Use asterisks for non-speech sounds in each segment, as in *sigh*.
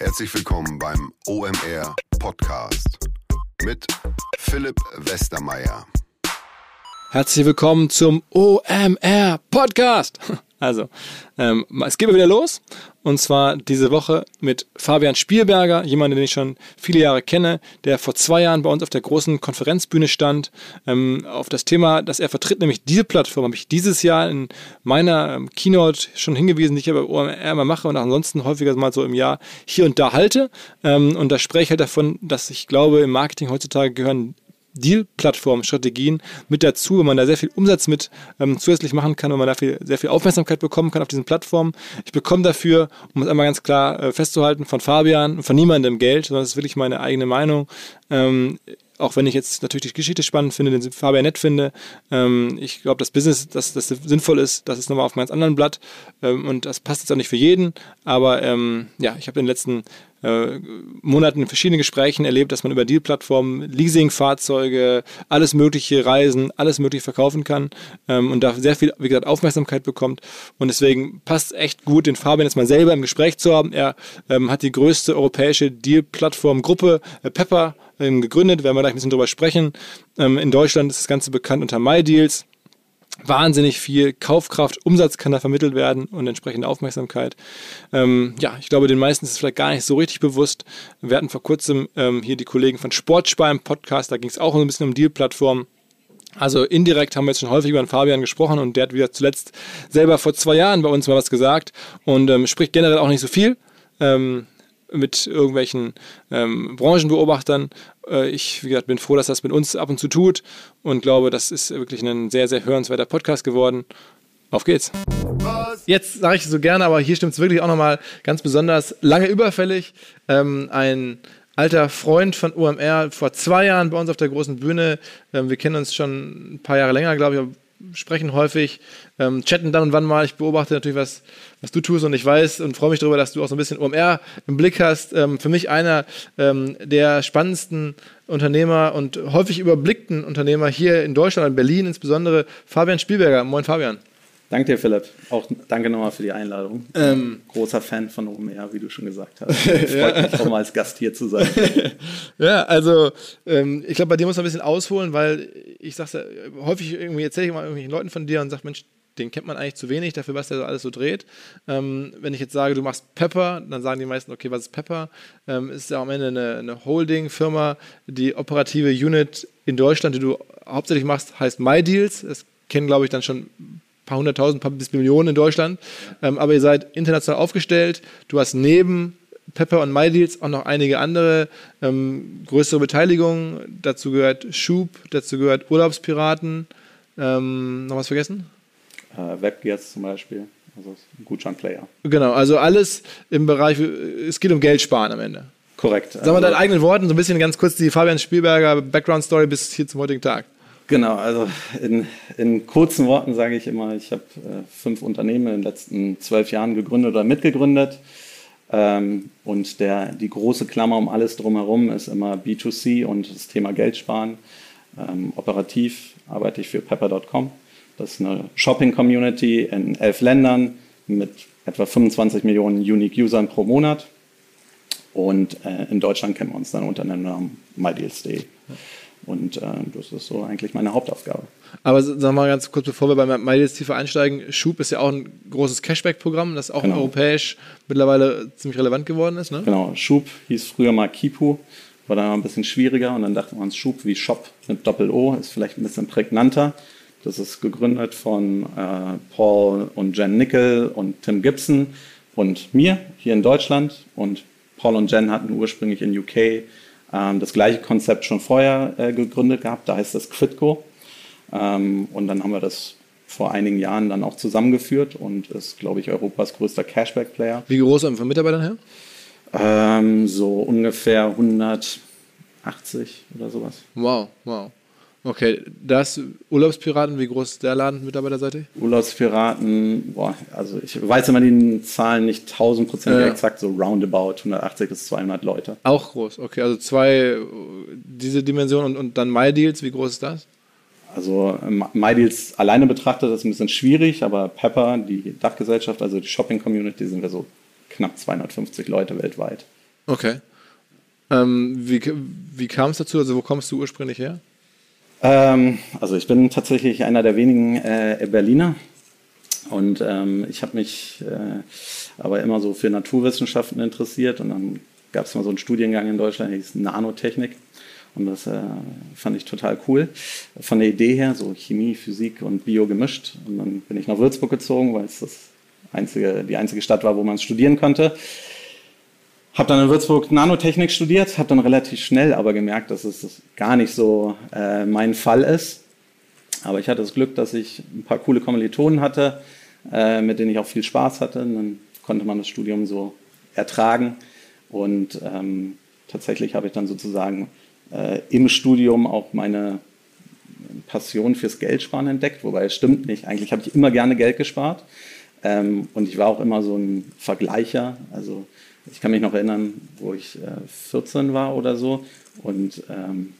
Herzlich willkommen beim OMR Podcast mit Philipp Westermeier. Herzlich willkommen zum OMR Podcast. Also, ähm, es geht wieder los. Und zwar diese Woche mit Fabian Spielberger, jemanden, den ich schon viele Jahre kenne, der vor zwei Jahren bei uns auf der großen Konferenzbühne stand. Ähm, auf das Thema, das er vertritt, nämlich diese Plattform, habe ich dieses Jahr in meiner ähm, Keynote schon hingewiesen, die ich aber OMR immer mache und ansonsten häufiger mal so im Jahr hier und da halte. Ähm, und da spreche ich halt davon, dass ich glaube, im Marketing heutzutage gehören Deal-Plattform-Strategien mit dazu, wenn man da sehr viel Umsatz mit ähm, zusätzlich machen kann, wenn man dafür sehr viel Aufmerksamkeit bekommen kann auf diesen Plattformen. Ich bekomme dafür, um es einmal ganz klar äh, festzuhalten, von Fabian und von niemandem Geld, sondern das ist wirklich meine eigene Meinung. Ähm, auch wenn ich jetzt natürlich die Geschichte spannend finde, den Fabian nett finde. Ähm, ich glaube, das Business, dass das sinnvoll ist, das ist nochmal auf einem ganz anderen Blatt. Ähm, und das passt jetzt auch nicht für jeden. Aber ähm, ja, ich habe in den letzten äh, Monaten in verschiedenen Gesprächen erlebt, dass man über Deal-Plattformen Leasing-Fahrzeuge, alles mögliche Reisen, alles mögliche verkaufen kann ähm, und da sehr viel, wie gesagt, Aufmerksamkeit bekommt. Und deswegen passt echt gut, den Fabian jetzt mal selber im Gespräch zu haben. Er ähm, hat die größte europäische Deal-Plattform-Gruppe äh, Pepper ähm, gegründet, werden wir gleich ein bisschen drüber sprechen. Ähm, in Deutschland ist das Ganze bekannt unter MyDeals wahnsinnig viel Kaufkraft, Umsatz kann da vermittelt werden und entsprechende Aufmerksamkeit. Ähm, ja, ich glaube, den meisten ist es vielleicht gar nicht so richtig bewusst. Wir hatten vor kurzem ähm, hier die Kollegen von Sportspar im Podcast, da ging es auch ein bisschen um Deal-Plattformen. Also indirekt haben wir jetzt schon häufig über den Fabian gesprochen und der hat wieder zuletzt selber vor zwei Jahren bei uns mal was gesagt und ähm, spricht generell auch nicht so viel. Ähm, mit irgendwelchen ähm, Branchenbeobachtern. Äh, ich, wie gesagt, bin froh, dass das mit uns ab und zu tut und glaube, das ist wirklich ein sehr, sehr hörenswerter Podcast geworden. Auf geht's. Jetzt sage ich so gerne, aber hier stimmt es wirklich auch nochmal ganz besonders lange überfällig. Ähm, ein alter Freund von UMR, vor zwei Jahren bei uns auf der großen Bühne. Ähm, wir kennen uns schon ein paar Jahre länger, glaube ich, sprechen häufig, ähm, chatten dann und wann mal. Ich beobachte natürlich, was, was du tust und ich weiß und freue mich darüber, dass du auch so ein bisschen OMR im Blick hast. Ähm, für mich einer ähm, der spannendsten Unternehmer und häufig überblickten Unternehmer hier in Deutschland, in Berlin insbesondere, Fabian Spielberger. Moin Fabian. Danke dir, Philipp. Auch danke nochmal für die Einladung. Ähm, Großer Fan von OMR, wie du schon gesagt hast. *laughs* Freut ja. mich auch mal als Gast hier zu sein. *laughs* ja, also ähm, ich glaube, bei dir muss man ein bisschen ausholen, weil ich sag's ja, häufig irgendwie erzähle ich mal irgendwelchen Leuten von dir und sage, Mensch, den kennt man eigentlich zu wenig dafür, was der so alles so dreht. Ähm, wenn ich jetzt sage, du machst Pepper, dann sagen die meisten, okay, was ist Pepper? Ähm, ist ja am Ende eine, eine Holding-Firma, die operative Unit in Deutschland, die du hauptsächlich machst, heißt MyDeals. Das kennen, glaube ich, dann schon paar hunderttausend, paar bis Millionen in Deutschland. Ähm, aber ihr seid international aufgestellt. Du hast neben Pepper und MyDeals auch noch einige andere ähm, größere Beteiligungen. Dazu gehört Schub, dazu gehört Urlaubspiraten. Ähm, noch was vergessen? Äh, Webgears zum Beispiel. Also ein Gutscheinplayer. Genau, also alles im Bereich, es geht um Geld sparen am Ende. Korrekt. Sag mal also, deinen eigenen Worten, so ein bisschen ganz kurz die Fabian Spielberger Background Story bis hier zum heutigen Tag. Genau, also in, in kurzen Worten sage ich immer, ich habe äh, fünf Unternehmen in den letzten zwölf Jahren gegründet oder mitgegründet. Ähm, und der, die große Klammer um alles drumherum ist immer B2C und das Thema Geld sparen. Ähm, operativ arbeite ich für pepper.com. Das ist eine Shopping-Community in elf Ländern mit etwa 25 Millionen Unique Usern pro Monat. Und äh, in Deutschland kennen wir uns dann unter dem Namen MyDeals.de. Und äh, das ist so eigentlich meine Hauptaufgabe. Aber sagen wir mal ganz kurz, bevor wir bei MyDeals tiefer einsteigen, Schub ist ja auch ein großes Cashback-Programm, das auch genau. europäisch mittlerweile ziemlich relevant geworden ist. Ne? Genau, Schub hieß früher mal Kipu, war dann ein bisschen schwieriger und dann dachte man, Schub wie Shop mit Doppel-O ist vielleicht ein bisschen prägnanter. Das ist gegründet von äh, Paul und Jen Nickel und Tim Gibson und mir hier in Deutschland. Und Paul und Jen hatten ursprünglich in UK ähm, das gleiche Konzept schon vorher äh, gegründet gehabt, da heißt das Quidco. Ähm, und dann haben wir das vor einigen Jahren dann auch zusammengeführt und ist, glaube ich, Europas größter Cashback-Player. Wie groß ist von Mitarbeitern her? Ähm, so ungefähr 180 oder sowas. Wow, wow. Okay, das Urlaubspiraten, wie groß ist der Laden mitarbeiterseitig? Urlaubspiraten, boah, also ich weiß immer die Zahlen nicht 1000 Prozent ja. exakt, so roundabout 180 bis 200 Leute. Auch groß, okay, also zwei, diese Dimension und, und dann MyDeals, wie groß ist das? Also ähm, MyDeals alleine betrachtet ist ein bisschen schwierig, aber Pepper, die Dachgesellschaft, also die Shopping-Community, sind wir so knapp 250 Leute weltweit. Okay. Ähm, wie wie kam es dazu? Also wo kommst du ursprünglich her? Ähm, also ich bin tatsächlich einer der wenigen äh, Berliner und ähm, ich habe mich äh, aber immer so für Naturwissenschaften interessiert und dann gab es mal so einen Studiengang in Deutschland, der hieß Nanotechnik. Und das äh, fand ich total cool. Von der Idee her, so Chemie, Physik und Bio gemischt. Und dann bin ich nach Würzburg gezogen, weil es das einzige, die einzige Stadt war, wo man studieren konnte. Habe dann in Würzburg Nanotechnik studiert, habe dann relativ schnell aber gemerkt, dass es gar nicht so äh, mein Fall ist. Aber ich hatte das Glück, dass ich ein paar coole Kommilitonen hatte, äh, mit denen ich auch viel Spaß hatte. Und dann konnte man das Studium so ertragen. Und ähm, tatsächlich habe ich dann sozusagen äh, im Studium auch meine Passion fürs Geldsparen entdeckt, wobei es stimmt nicht. Eigentlich habe ich immer gerne Geld gespart. Ähm, und ich war auch immer so ein Vergleicher. Also ich kann mich noch erinnern, wo ich äh, 14 war oder so und ähm,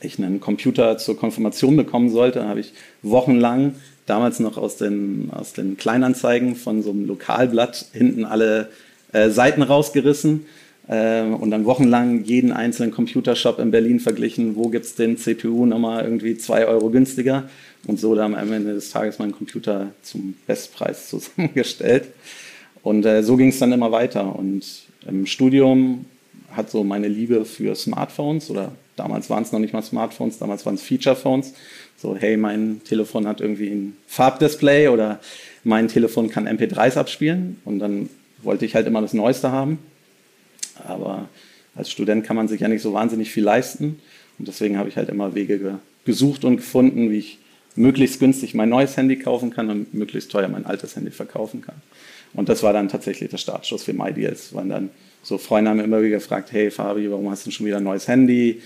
ich einen Computer zur Konfirmation bekommen sollte, habe ich wochenlang damals noch aus den, aus den Kleinanzeigen von so einem Lokalblatt hinten alle äh, Seiten rausgerissen äh, und dann wochenlang jeden einzelnen Computershop in Berlin verglichen, wo gibt es den CPU nochmal irgendwie zwei Euro günstiger und so dann am Ende des Tages meinen Computer zum Bestpreis *laughs* zusammengestellt. Und äh, so ging es dann immer weiter. Und im Studium hat so meine Liebe für Smartphones oder damals waren es noch nicht mal Smartphones, damals waren es Feature-Phones. So, hey, mein Telefon hat irgendwie ein Farbdisplay oder mein Telefon kann MP3s abspielen. Und dann wollte ich halt immer das Neueste haben. Aber als Student kann man sich ja nicht so wahnsinnig viel leisten. Und deswegen habe ich halt immer Wege ge gesucht und gefunden, wie ich möglichst günstig mein neues Handy kaufen kann und möglichst teuer mein altes Handy verkaufen kann. Und das war dann tatsächlich der Startschuss für MyDeals. Weil dann so Freunde haben immer wieder gefragt, hey Fabi, warum hast du schon wieder ein neues Handy?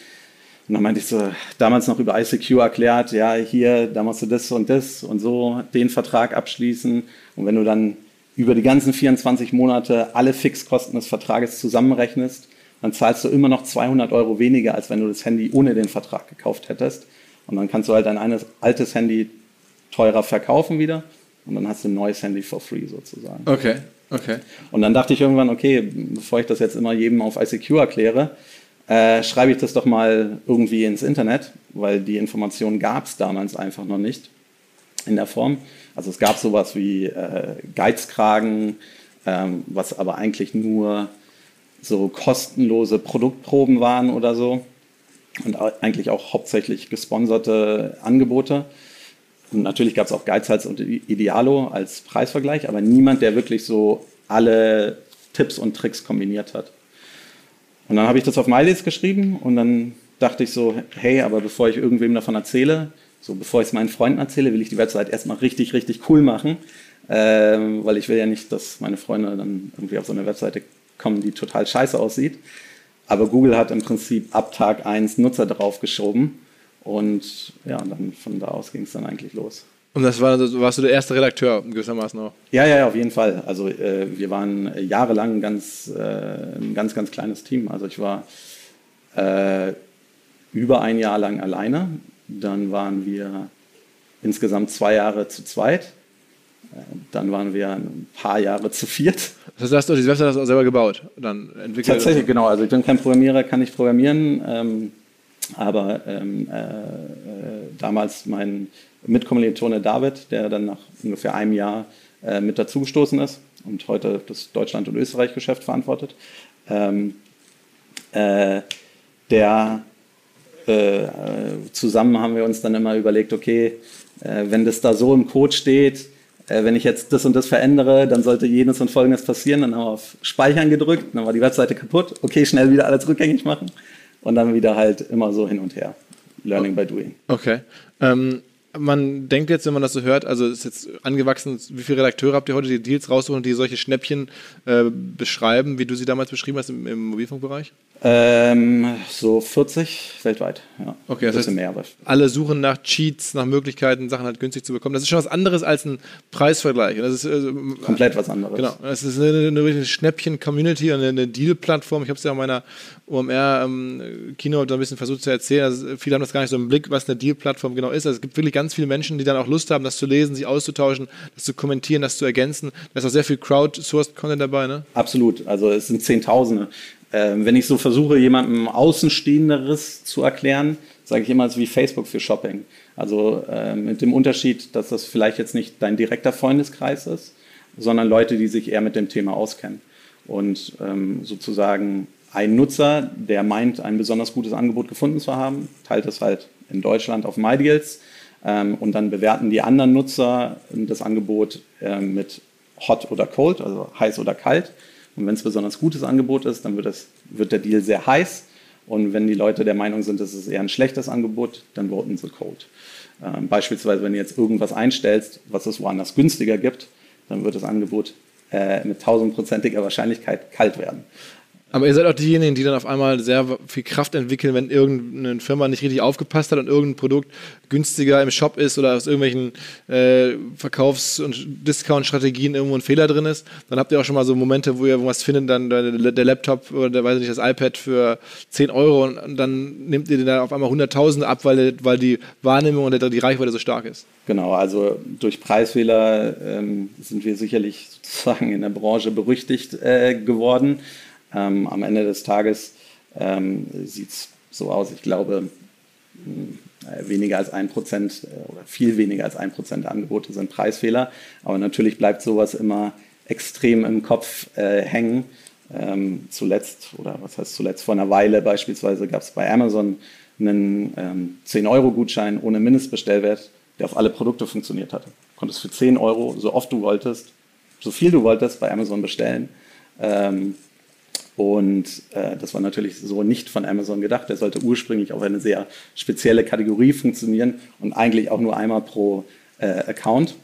Und dann meinte ich so, damals noch über ICQ erklärt, ja, hier, da musst du das und das und so den Vertrag abschließen. Und wenn du dann über die ganzen 24 Monate alle Fixkosten des Vertrages zusammenrechnest, dann zahlst du immer noch 200 Euro weniger, als wenn du das Handy ohne den Vertrag gekauft hättest. Und dann kannst du halt ein altes Handy teurer verkaufen wieder und dann hast du ein neues Handy for free sozusagen. Okay, okay. Und dann dachte ich irgendwann, okay, bevor ich das jetzt immer jedem auf ICQ erkläre, äh, schreibe ich das doch mal irgendwie ins Internet, weil die Informationen gab es damals einfach noch nicht in der Form. Also es gab sowas wie äh, Geizkragen, ähm, was aber eigentlich nur so kostenlose Produktproben waren oder so und eigentlich auch hauptsächlich gesponserte Angebote. Und natürlich gab es auch Geizhals und Idealo als Preisvergleich, aber niemand, der wirklich so alle Tipps und Tricks kombiniert hat. Und dann habe ich das auf MyList geschrieben und dann dachte ich so, hey, aber bevor ich irgendwem davon erzähle, so bevor ich es meinen Freunden erzähle, will ich die Website erstmal richtig, richtig cool machen, ähm, weil ich will ja nicht, dass meine Freunde dann irgendwie auf so eine Webseite kommen, die total scheiße aussieht. Aber Google hat im Prinzip ab Tag 1 Nutzer draufgeschoben und ja, und dann von da aus ging es dann eigentlich los. Und das war, warst du der erste Redakteur gewissermaßen auch? Ja, ja, auf jeden Fall. Also äh, wir waren jahrelang ein ganz, äh, ein ganz, ganz kleines Team. Also ich war äh, über ein Jahr lang alleine. Dann waren wir insgesamt zwei Jahre zu zweit. Äh, dann waren wir ein paar Jahre zu viert. Das heißt, hast du diese Website auch selber gebaut? Dann entwickelt Tatsächlich, genau. Also ich bin kein Programmierer, kann nicht programmieren. Ähm, aber ähm, äh, äh, damals mein Mitkommilitone David, der dann nach ungefähr einem Jahr äh, mit dazugestoßen ist und heute das Deutschland- und Österreich-Geschäft verantwortet, ähm, äh, der äh, zusammen haben wir uns dann immer überlegt, okay, äh, wenn das da so im Code steht, wenn ich jetzt das und das verändere, dann sollte jenes und folgendes passieren. Dann haben wir auf Speichern gedrückt, dann war die Webseite kaputt. Okay, schnell wieder alles rückgängig machen und dann wieder halt immer so hin und her. Learning by doing. Okay. Ähm, man denkt jetzt, wenn man das so hört, also ist jetzt angewachsen, wie viele Redakteure habt ihr heute, die Deals raussuchen, die solche Schnäppchen äh, beschreiben, wie du sie damals beschrieben hast im, im Mobilfunkbereich? Ähm, so 40 weltweit, ja. Okay, das heißt, mehr, aber alle suchen nach Cheats, nach Möglichkeiten, Sachen halt günstig zu bekommen. Das ist schon was anderes als ein Preisvergleich. Das ist äh, komplett was anderes. Genau, das ist eine, eine, eine Schnäppchen-Community und eine Deal-Plattform. Ich habe es ja in meiner OMR-Keynote ähm, so ein bisschen versucht zu erzählen. Also viele haben das gar nicht so im Blick, was eine Deal-Plattform genau ist. Also es gibt wirklich ganz viele Menschen, die dann auch Lust haben, das zu lesen, sich auszutauschen, das zu kommentieren, das zu ergänzen. Da ist auch sehr viel Crowdsourced Content dabei, ne? Absolut. Also es sind Zehntausende äh, wenn ich so versuche, jemandem Außenstehenderes zu erklären, sage ich immer, ist wie Facebook für Shopping. Also äh, mit dem Unterschied, dass das vielleicht jetzt nicht dein direkter Freundeskreis ist, sondern Leute, die sich eher mit dem Thema auskennen. Und ähm, sozusagen ein Nutzer, der meint, ein besonders gutes Angebot gefunden zu haben, teilt es halt in Deutschland auf MyDeals ähm, und dann bewerten die anderen Nutzer das Angebot äh, mit Hot oder Cold, also heiß oder kalt. Und wenn es besonders gutes Angebot ist, dann wird, das, wird der Deal sehr heiß. Und wenn die Leute der Meinung sind, das ist eher ein schlechtes Angebot, dann voten sie Cold. Ähm, beispielsweise, wenn du jetzt irgendwas einstellst, was es woanders günstiger gibt, dann wird das Angebot äh, mit tausendprozentiger Wahrscheinlichkeit kalt werden. Aber ihr seid auch diejenigen, die dann auf einmal sehr viel Kraft entwickeln, wenn irgendeine Firma nicht richtig aufgepasst hat und irgendein Produkt günstiger im Shop ist oder aus irgendwelchen äh, Verkaufs- und Discount-Strategien irgendwo ein Fehler drin ist. Dann habt ihr auch schon mal so Momente, wo ihr was findet, dann der, der Laptop oder der, weiß nicht, das iPad für 10 Euro und, dann nehmt ihr den dann auf einmal 100.000 ab, weil, weil die Wahrnehmung und die Reichweite so stark ist. Genau, also durch Preisfehler ähm, sind wir sicherlich sozusagen in der Branche berüchtigt äh, geworden. Ähm, am Ende des Tages ähm, sieht es so aus, ich glaube, äh, weniger als ein Prozent äh, oder viel weniger als ein Prozent der Angebote sind Preisfehler. Aber natürlich bleibt sowas immer extrem im Kopf äh, hängen. Ähm, zuletzt, oder was heißt zuletzt, vor einer Weile beispielsweise gab es bei Amazon einen ähm, 10-Euro-Gutschein ohne Mindestbestellwert, der auf alle Produkte funktioniert hatte. Du konntest für 10 Euro, so oft du wolltest, so viel du wolltest, bei Amazon bestellen. Ähm, und äh, das war natürlich so nicht von Amazon gedacht. Der sollte ursprünglich auf eine sehr spezielle Kategorie funktionieren und eigentlich auch nur einmal pro äh, Account.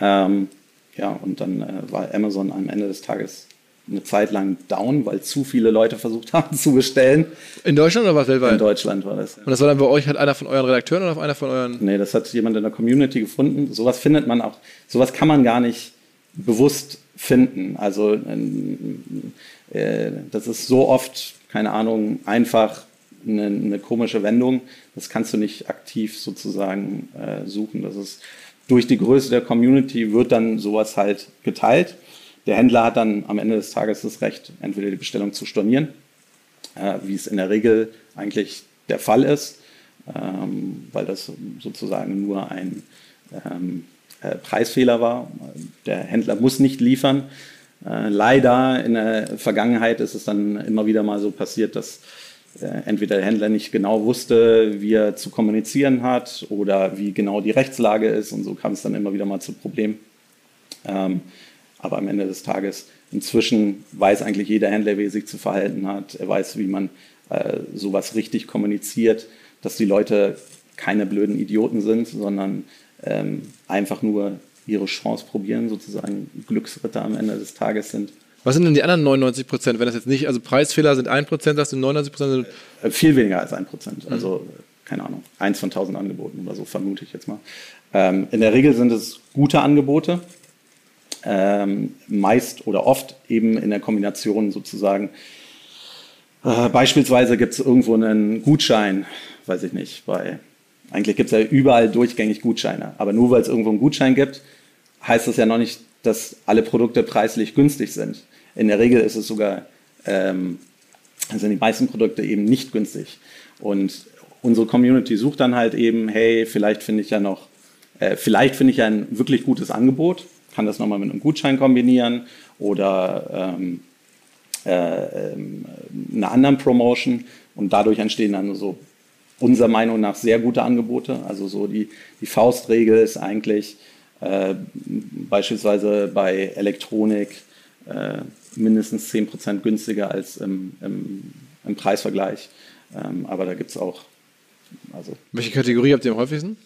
Ähm, ja, und dann äh, war Amazon am Ende des Tages eine Zeit lang down, weil zu viele Leute versucht *laughs* haben zu bestellen. In Deutschland oder was weltweit? In Deutschland war das. Ja. Und das war dann bei euch halt einer von euren Redakteuren oder einer von euren? Nee, das hat jemand in der Community gefunden. Sowas findet man auch, sowas kann man gar nicht bewusst finden. Also äh, das ist so oft, keine Ahnung, einfach eine, eine, komische Wendung. Das kannst du nicht aktiv sozusagen äh, suchen. Das ist durch die Größe der Community wird dann sowas halt geteilt. Der Händler hat dann am Ende des Tages das Recht, entweder die Bestellung zu stornieren, äh, wie es in der Regel eigentlich der Fall ist, ähm, weil das sozusagen nur ein ähm, äh, Preisfehler war. Der Händler muss nicht liefern. Äh, leider in der Vergangenheit ist es dann immer wieder mal so passiert, dass äh, entweder der Händler nicht genau wusste, wie er zu kommunizieren hat oder wie genau die Rechtslage ist und so kam es dann immer wieder mal zu Problemen. Ähm, aber am Ende des Tages, inzwischen weiß eigentlich jeder Händler, wie er sich zu verhalten hat. Er weiß, wie man sowas richtig kommuniziert, dass die Leute keine blöden Idioten sind, sondern ähm, einfach nur ihre Chance probieren, sozusagen Glücksritter am Ende des Tages sind. Was sind denn die anderen 99 Prozent, wenn das jetzt nicht, also Preisfehler sind 1 Prozent, das sind 99 Prozent? Äh, viel weniger als 1 Prozent. Mhm. Also, keine Ahnung, eins von 1000 Angeboten oder so, vermute ich jetzt mal. Ähm, in der Regel sind es gute Angebote, ähm, meist oder oft eben in der Kombination sozusagen. Äh, beispielsweise gibt es irgendwo einen Gutschein, weiß ich nicht, bei eigentlich gibt es ja überall durchgängig Gutscheine. Aber nur weil es irgendwo einen Gutschein gibt, heißt das ja noch nicht, dass alle Produkte preislich günstig sind. In der Regel ist es sogar, ähm, sind die meisten Produkte eben nicht günstig. Und unsere Community sucht dann halt eben, hey, vielleicht finde ich ja noch, äh, vielleicht finde ich ja ein wirklich gutes Angebot, kann das nochmal mit einem Gutschein kombinieren oder ähm, äh, ähm, einer anderen Promotion und dadurch entstehen dann so unserer Meinung nach sehr gute Angebote. Also so die, die Faustregel ist eigentlich äh, beispielsweise bei Elektronik äh, mindestens 10% günstiger als im, im, im Preisvergleich. Ähm, aber da gibt es auch. Also, Welche Kategorie habt ihr am häufigsten?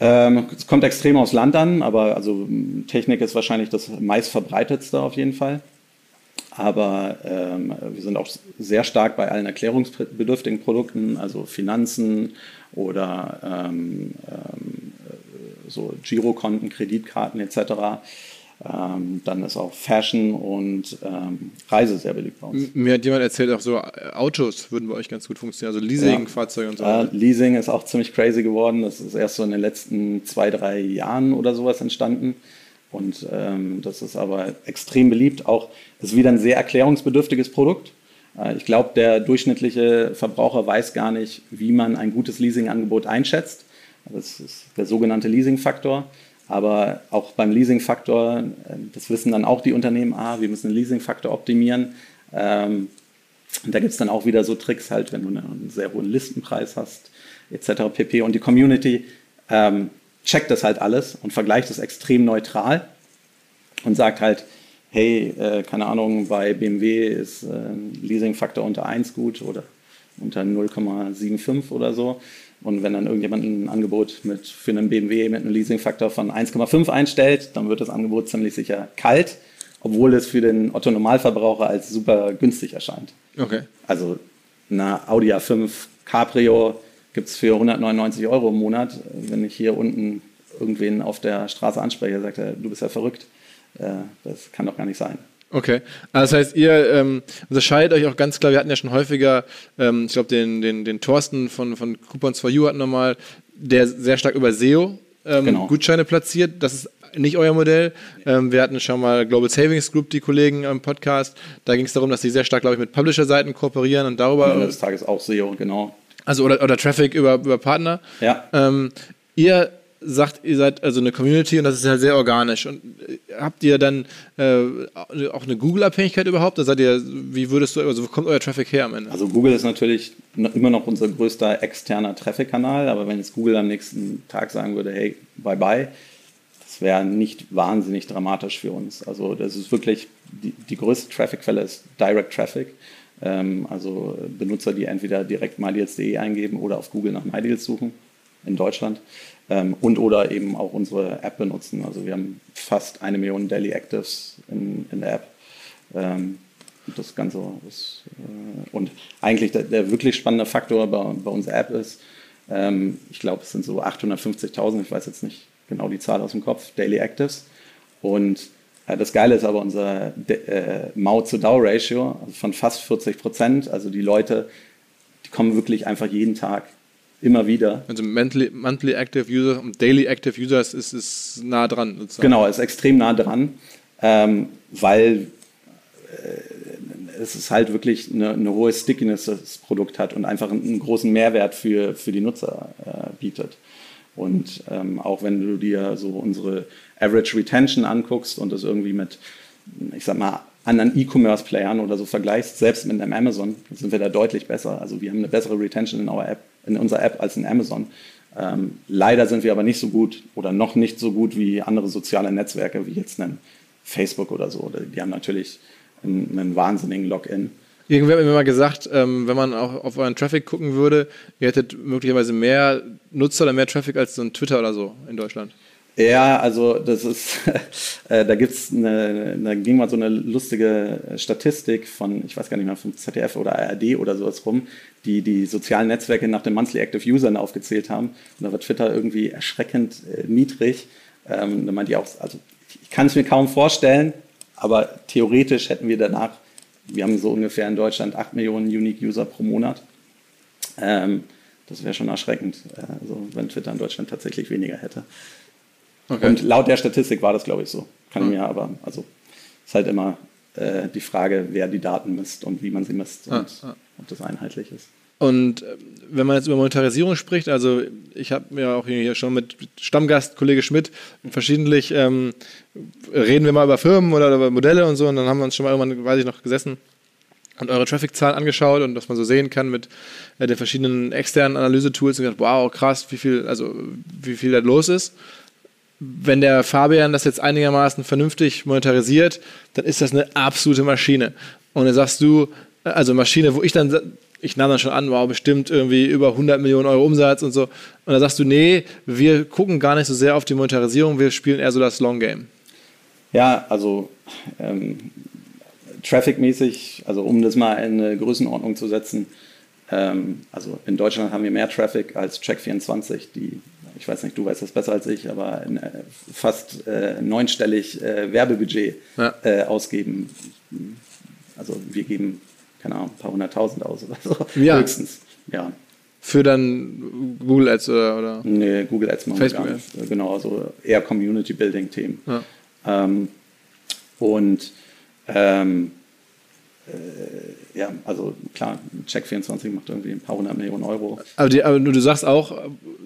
Ähm, es kommt extrem aufs Land an, aber also Technik ist wahrscheinlich das meistverbreitetste auf jeden Fall. Aber ähm, wir sind auch sehr stark bei allen erklärungsbedürftigen Produkten, also Finanzen oder ähm, ähm, so Girokonten, Kreditkarten etc. Ähm, dann ist auch Fashion und ähm, Reise sehr beliebt bei uns. Mir hat jemand erzählt, auch so äh, Autos würden bei euch ganz gut funktionieren, also Leasing, ja. Fahrzeuge und so. Äh, Leasing ist auch ziemlich crazy geworden. Das ist erst so in den letzten zwei, drei Jahren oder sowas entstanden. Und ähm, das ist aber extrem beliebt. Auch ist wieder ein sehr erklärungsbedürftiges Produkt. Äh, ich glaube, der durchschnittliche Verbraucher weiß gar nicht, wie man ein gutes Leasingangebot einschätzt. Das ist der sogenannte Leasingfaktor. Aber auch beim Leasingfaktor, äh, das wissen dann auch die Unternehmen, ah, wir müssen den Leasingfaktor optimieren. Ähm, und da gibt es dann auch wieder so Tricks, halt, wenn du einen sehr hohen Listenpreis hast, etc. pp. Und die Community ähm, checkt das halt alles und vergleicht es extrem neutral und sagt halt, hey, äh, keine Ahnung, bei BMW ist äh, Leasingfaktor unter 1 gut oder unter 0,75 oder so. Und wenn dann irgendjemand ein Angebot mit, für einen BMW mit einem Leasingfaktor von 1,5 einstellt, dann wird das Angebot ziemlich sicher kalt, obwohl es für den Otto-Normalverbraucher als super günstig erscheint. Okay. Also eine Audi A5 Cabrio gibt es für 199 Euro im Monat. Wenn ich hier unten irgendwen auf der Straße anspreche, sagt er, du bist ja verrückt. Äh, das kann doch gar nicht sein. Okay, also das heißt, ihr ähm, unterscheidet euch auch ganz klar, wir hatten ja schon häufiger, ähm, ich glaube, den, den, den Thorsten von, von Coupons for You hatten nochmal, der sehr stark über SEO ähm, genau. Gutscheine platziert. Das ist nicht euer Modell. Ähm, wir hatten schon mal Global Savings Group, die Kollegen im Podcast. Da ging es darum, dass sie sehr stark, glaube ich, mit Publisher-Seiten kooperieren und darüber. Am Ende des Tages auch SEO, genau. Also oder, oder Traffic über, über Partner. Ja. Ähm, ihr sagt, ihr seid also eine Community und das ist halt sehr organisch. Und äh, habt ihr dann äh, auch eine Google-Abhängigkeit überhaupt? Da seid ihr, wie würdest du, also wo kommt euer Traffic her am Ende? Also Google ist natürlich immer noch unser größter externer Traffic-Kanal, aber wenn jetzt Google am nächsten Tag sagen würde, hey, bye bye, das wäre nicht wahnsinnig dramatisch für uns. Also das ist wirklich, die, die größte Traffic-Quelle ist Direct Traffic. Ähm, also Benutzer, die entweder direkt mydeals.de eingeben oder auf Google nach MyDeals suchen in Deutschland ähm, und oder eben auch unsere App benutzen. Also wir haben fast eine Million Daily Actives in, in der App. Ähm, das Ganze ist, äh, und eigentlich der, der, wirklich spannende Faktor bei, bei unserer App ist, ich glaube, es sind so 850.000, ich weiß jetzt nicht genau die Zahl aus dem Kopf, Daily Actives. Und äh, das Geile ist aber unser äh, Mau-zu-Dau-Ratio also von fast 40 Prozent. Also die Leute, die kommen wirklich einfach jeden Tag immer wieder. Also monthly, monthly Active User und Daily Active Users ist, ist nah dran. Sozusagen. Genau, ist extrem nah dran, ähm, weil äh, es ist halt wirklich eine, eine, hohe Stickiness das Produkt hat und einfach einen, einen großen Mehrwert für, für die Nutzer äh, bietet. Und ähm, auch wenn du dir so unsere Average Retention anguckst und das irgendwie mit, ich sag mal, anderen E-Commerce-Playern oder so vergleichst, selbst mit einem Amazon, sind wir da deutlich besser. Also wir haben eine bessere Retention in, App, in unserer App als in Amazon. Ähm, leider sind wir aber nicht so gut oder noch nicht so gut wie andere soziale Netzwerke, wie jetzt ein Facebook oder so. Die haben natürlich einen, einen wahnsinnigen Login. Irgendwer hat mir mal gesagt, ähm, wenn man auch auf euren Traffic gucken würde, ihr hättet möglicherweise mehr Nutzer oder mehr Traffic als so ein Twitter oder so in Deutschland. Ja, also das ist, *laughs* äh, da gibt's eine, da ging mal so eine lustige Statistik von, ich weiß gar nicht mehr, vom ZDF oder ARD oder sowas rum, die die sozialen Netzwerke nach den Monthly Active Usern aufgezählt haben. Und da war Twitter irgendwie erschreckend äh, niedrig. Ähm, da meinte ich auch, also ich kann es mir kaum vorstellen, aber theoretisch hätten wir danach, wir haben so ungefähr in Deutschland 8 Millionen Unique User pro Monat. Ähm, das wäre schon erschreckend, äh, also wenn Twitter in Deutschland tatsächlich weniger hätte. Okay. Und laut der Statistik war das, glaube ich, so. Kann ich mir aber, also ist halt immer äh, die Frage, wer die Daten misst und wie man sie misst und ah, ah. ob das einheitlich ist. Und äh, wenn man jetzt über Monetarisierung spricht, also ich habe mir auch hier schon mit Stammgast Kollege Schmidt verschiedentlich ähm, reden wir mal über Firmen oder über Modelle und so. Und dann haben wir uns schon mal irgendwann, weiß ich noch, gesessen und eure Traffic-Zahlen angeschaut und was man so sehen kann mit äh, den verschiedenen externen Analyse-Tools. Und gedacht, wow, krass, wie viel, also wie viel da los ist. Wenn der Fabian das jetzt einigermaßen vernünftig monetarisiert, dann ist das eine absolute Maschine. Und dann sagst du, also Maschine, wo ich dann, ich nahm dann schon an, wow, bestimmt irgendwie über 100 Millionen Euro Umsatz und so. Und dann sagst du, nee, wir gucken gar nicht so sehr auf die Monetarisierung, wir spielen eher so das Long Game. Ja, also ähm, Traffic-mäßig, also um das mal in eine Größenordnung zu setzen, ähm, also in Deutschland haben wir mehr Traffic als Check24, die ich weiß nicht, du weißt das besser als ich, aber äh, fast äh, neunstellig äh, Werbebudget ja. äh, ausgeben. Also wir geben, keine Ahnung, ein paar hunderttausend aus oder so. Ja. Höchstens, ja. Für dann Google Ads oder? oder? Nee, Google Ads machen Facebook wir gar nicht. Ads. Genau, also eher Community Building Themen. Ja. Ähm, und ähm, äh, ja, also klar, Check24 macht irgendwie ein paar hundert Millionen Euro. Aber, die, aber du sagst auch,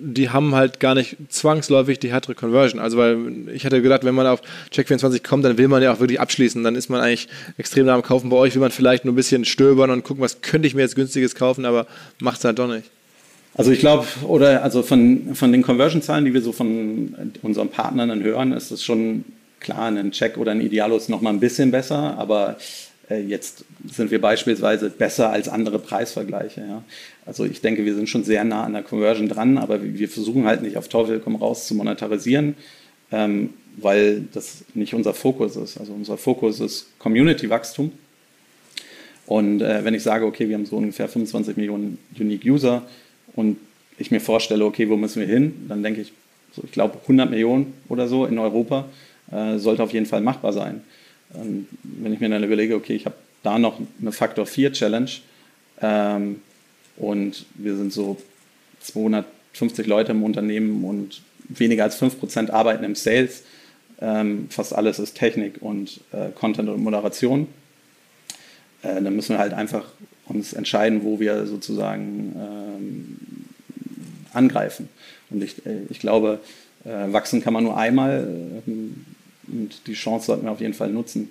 die haben halt gar nicht zwangsläufig die härtere Conversion. Also, weil ich hatte gedacht, wenn man auf Check24 kommt, dann will man ja auch wirklich abschließen. Dann ist man eigentlich extrem nah am Kaufen. Bei euch will man vielleicht nur ein bisschen stöbern und gucken, was könnte ich mir jetzt günstiges kaufen, aber macht es halt doch nicht. Also ich glaube, oder also von, von den Conversion-Zahlen, die wir so von unseren Partnern dann hören, ist es schon klar, ein Check oder ein Idealo ist noch mal ein bisschen besser, aber jetzt sind wir beispielsweise besser als andere Preisvergleiche. Ja. Also ich denke, wir sind schon sehr nah an der Conversion dran, aber wir versuchen halt nicht auf Teufel komm raus zu monetarisieren, ähm, weil das nicht unser Fokus ist. Also unser Fokus ist Community-Wachstum. Und äh, wenn ich sage, okay, wir haben so ungefähr 25 Millionen Unique User und ich mir vorstelle, okay, wo müssen wir hin, dann denke ich, so, ich glaube 100 Millionen oder so in Europa äh, sollte auf jeden Fall machbar sein. Ähm, wenn ich mir dann überlege, okay, ich habe da noch eine Faktor 4 Challenge ähm, und wir sind so 250 Leute im Unternehmen und weniger als 5% arbeiten im Sales. Ähm, fast alles ist Technik und äh, Content und Moderation. Äh, dann müssen wir halt einfach uns entscheiden, wo wir sozusagen ähm, angreifen. Und ich, äh, ich glaube, äh, wachsen kann man nur einmal. Und die Chance sollten wir auf jeden Fall nutzen.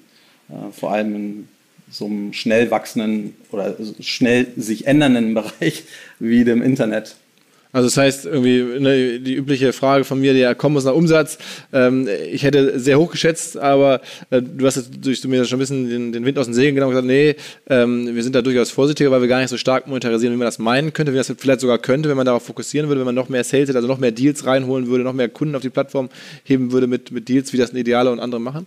Äh, vor allem in so einem schnell wachsenden oder schnell sich ändernden *laughs* Bereich wie dem Internet. Also das heißt, irgendwie ne, die übliche Frage von mir, der kommen muss nach Umsatz. Ähm, ich hätte sehr hoch geschätzt, aber äh, du hast jetzt durch mir schon ein bisschen den, den, Wind aus den Segeln genommen und gesagt, nee, ähm, wir sind da durchaus vorsichtiger, weil wir gar nicht so stark monetarisieren, wie man das meinen könnte, wie man das vielleicht sogar könnte, wenn man darauf fokussieren würde, wenn man noch mehr Sales, also noch mehr Deals reinholen würde, noch mehr Kunden auf die Plattform heben würde mit, mit Deals, wie das ein Ideale und andere machen.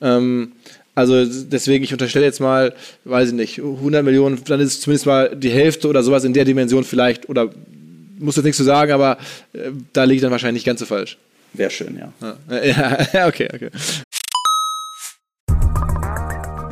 Ähm, also deswegen, ich unterstelle jetzt mal, weiß ich nicht, 100 Millionen, dann ist es zumindest mal die Hälfte oder sowas in der Dimension vielleicht oder muss jetzt nichts zu sagen, aber äh, da liege ich dann wahrscheinlich nicht ganz so falsch. Wäre schön, ja. Ja, *laughs* ja okay, okay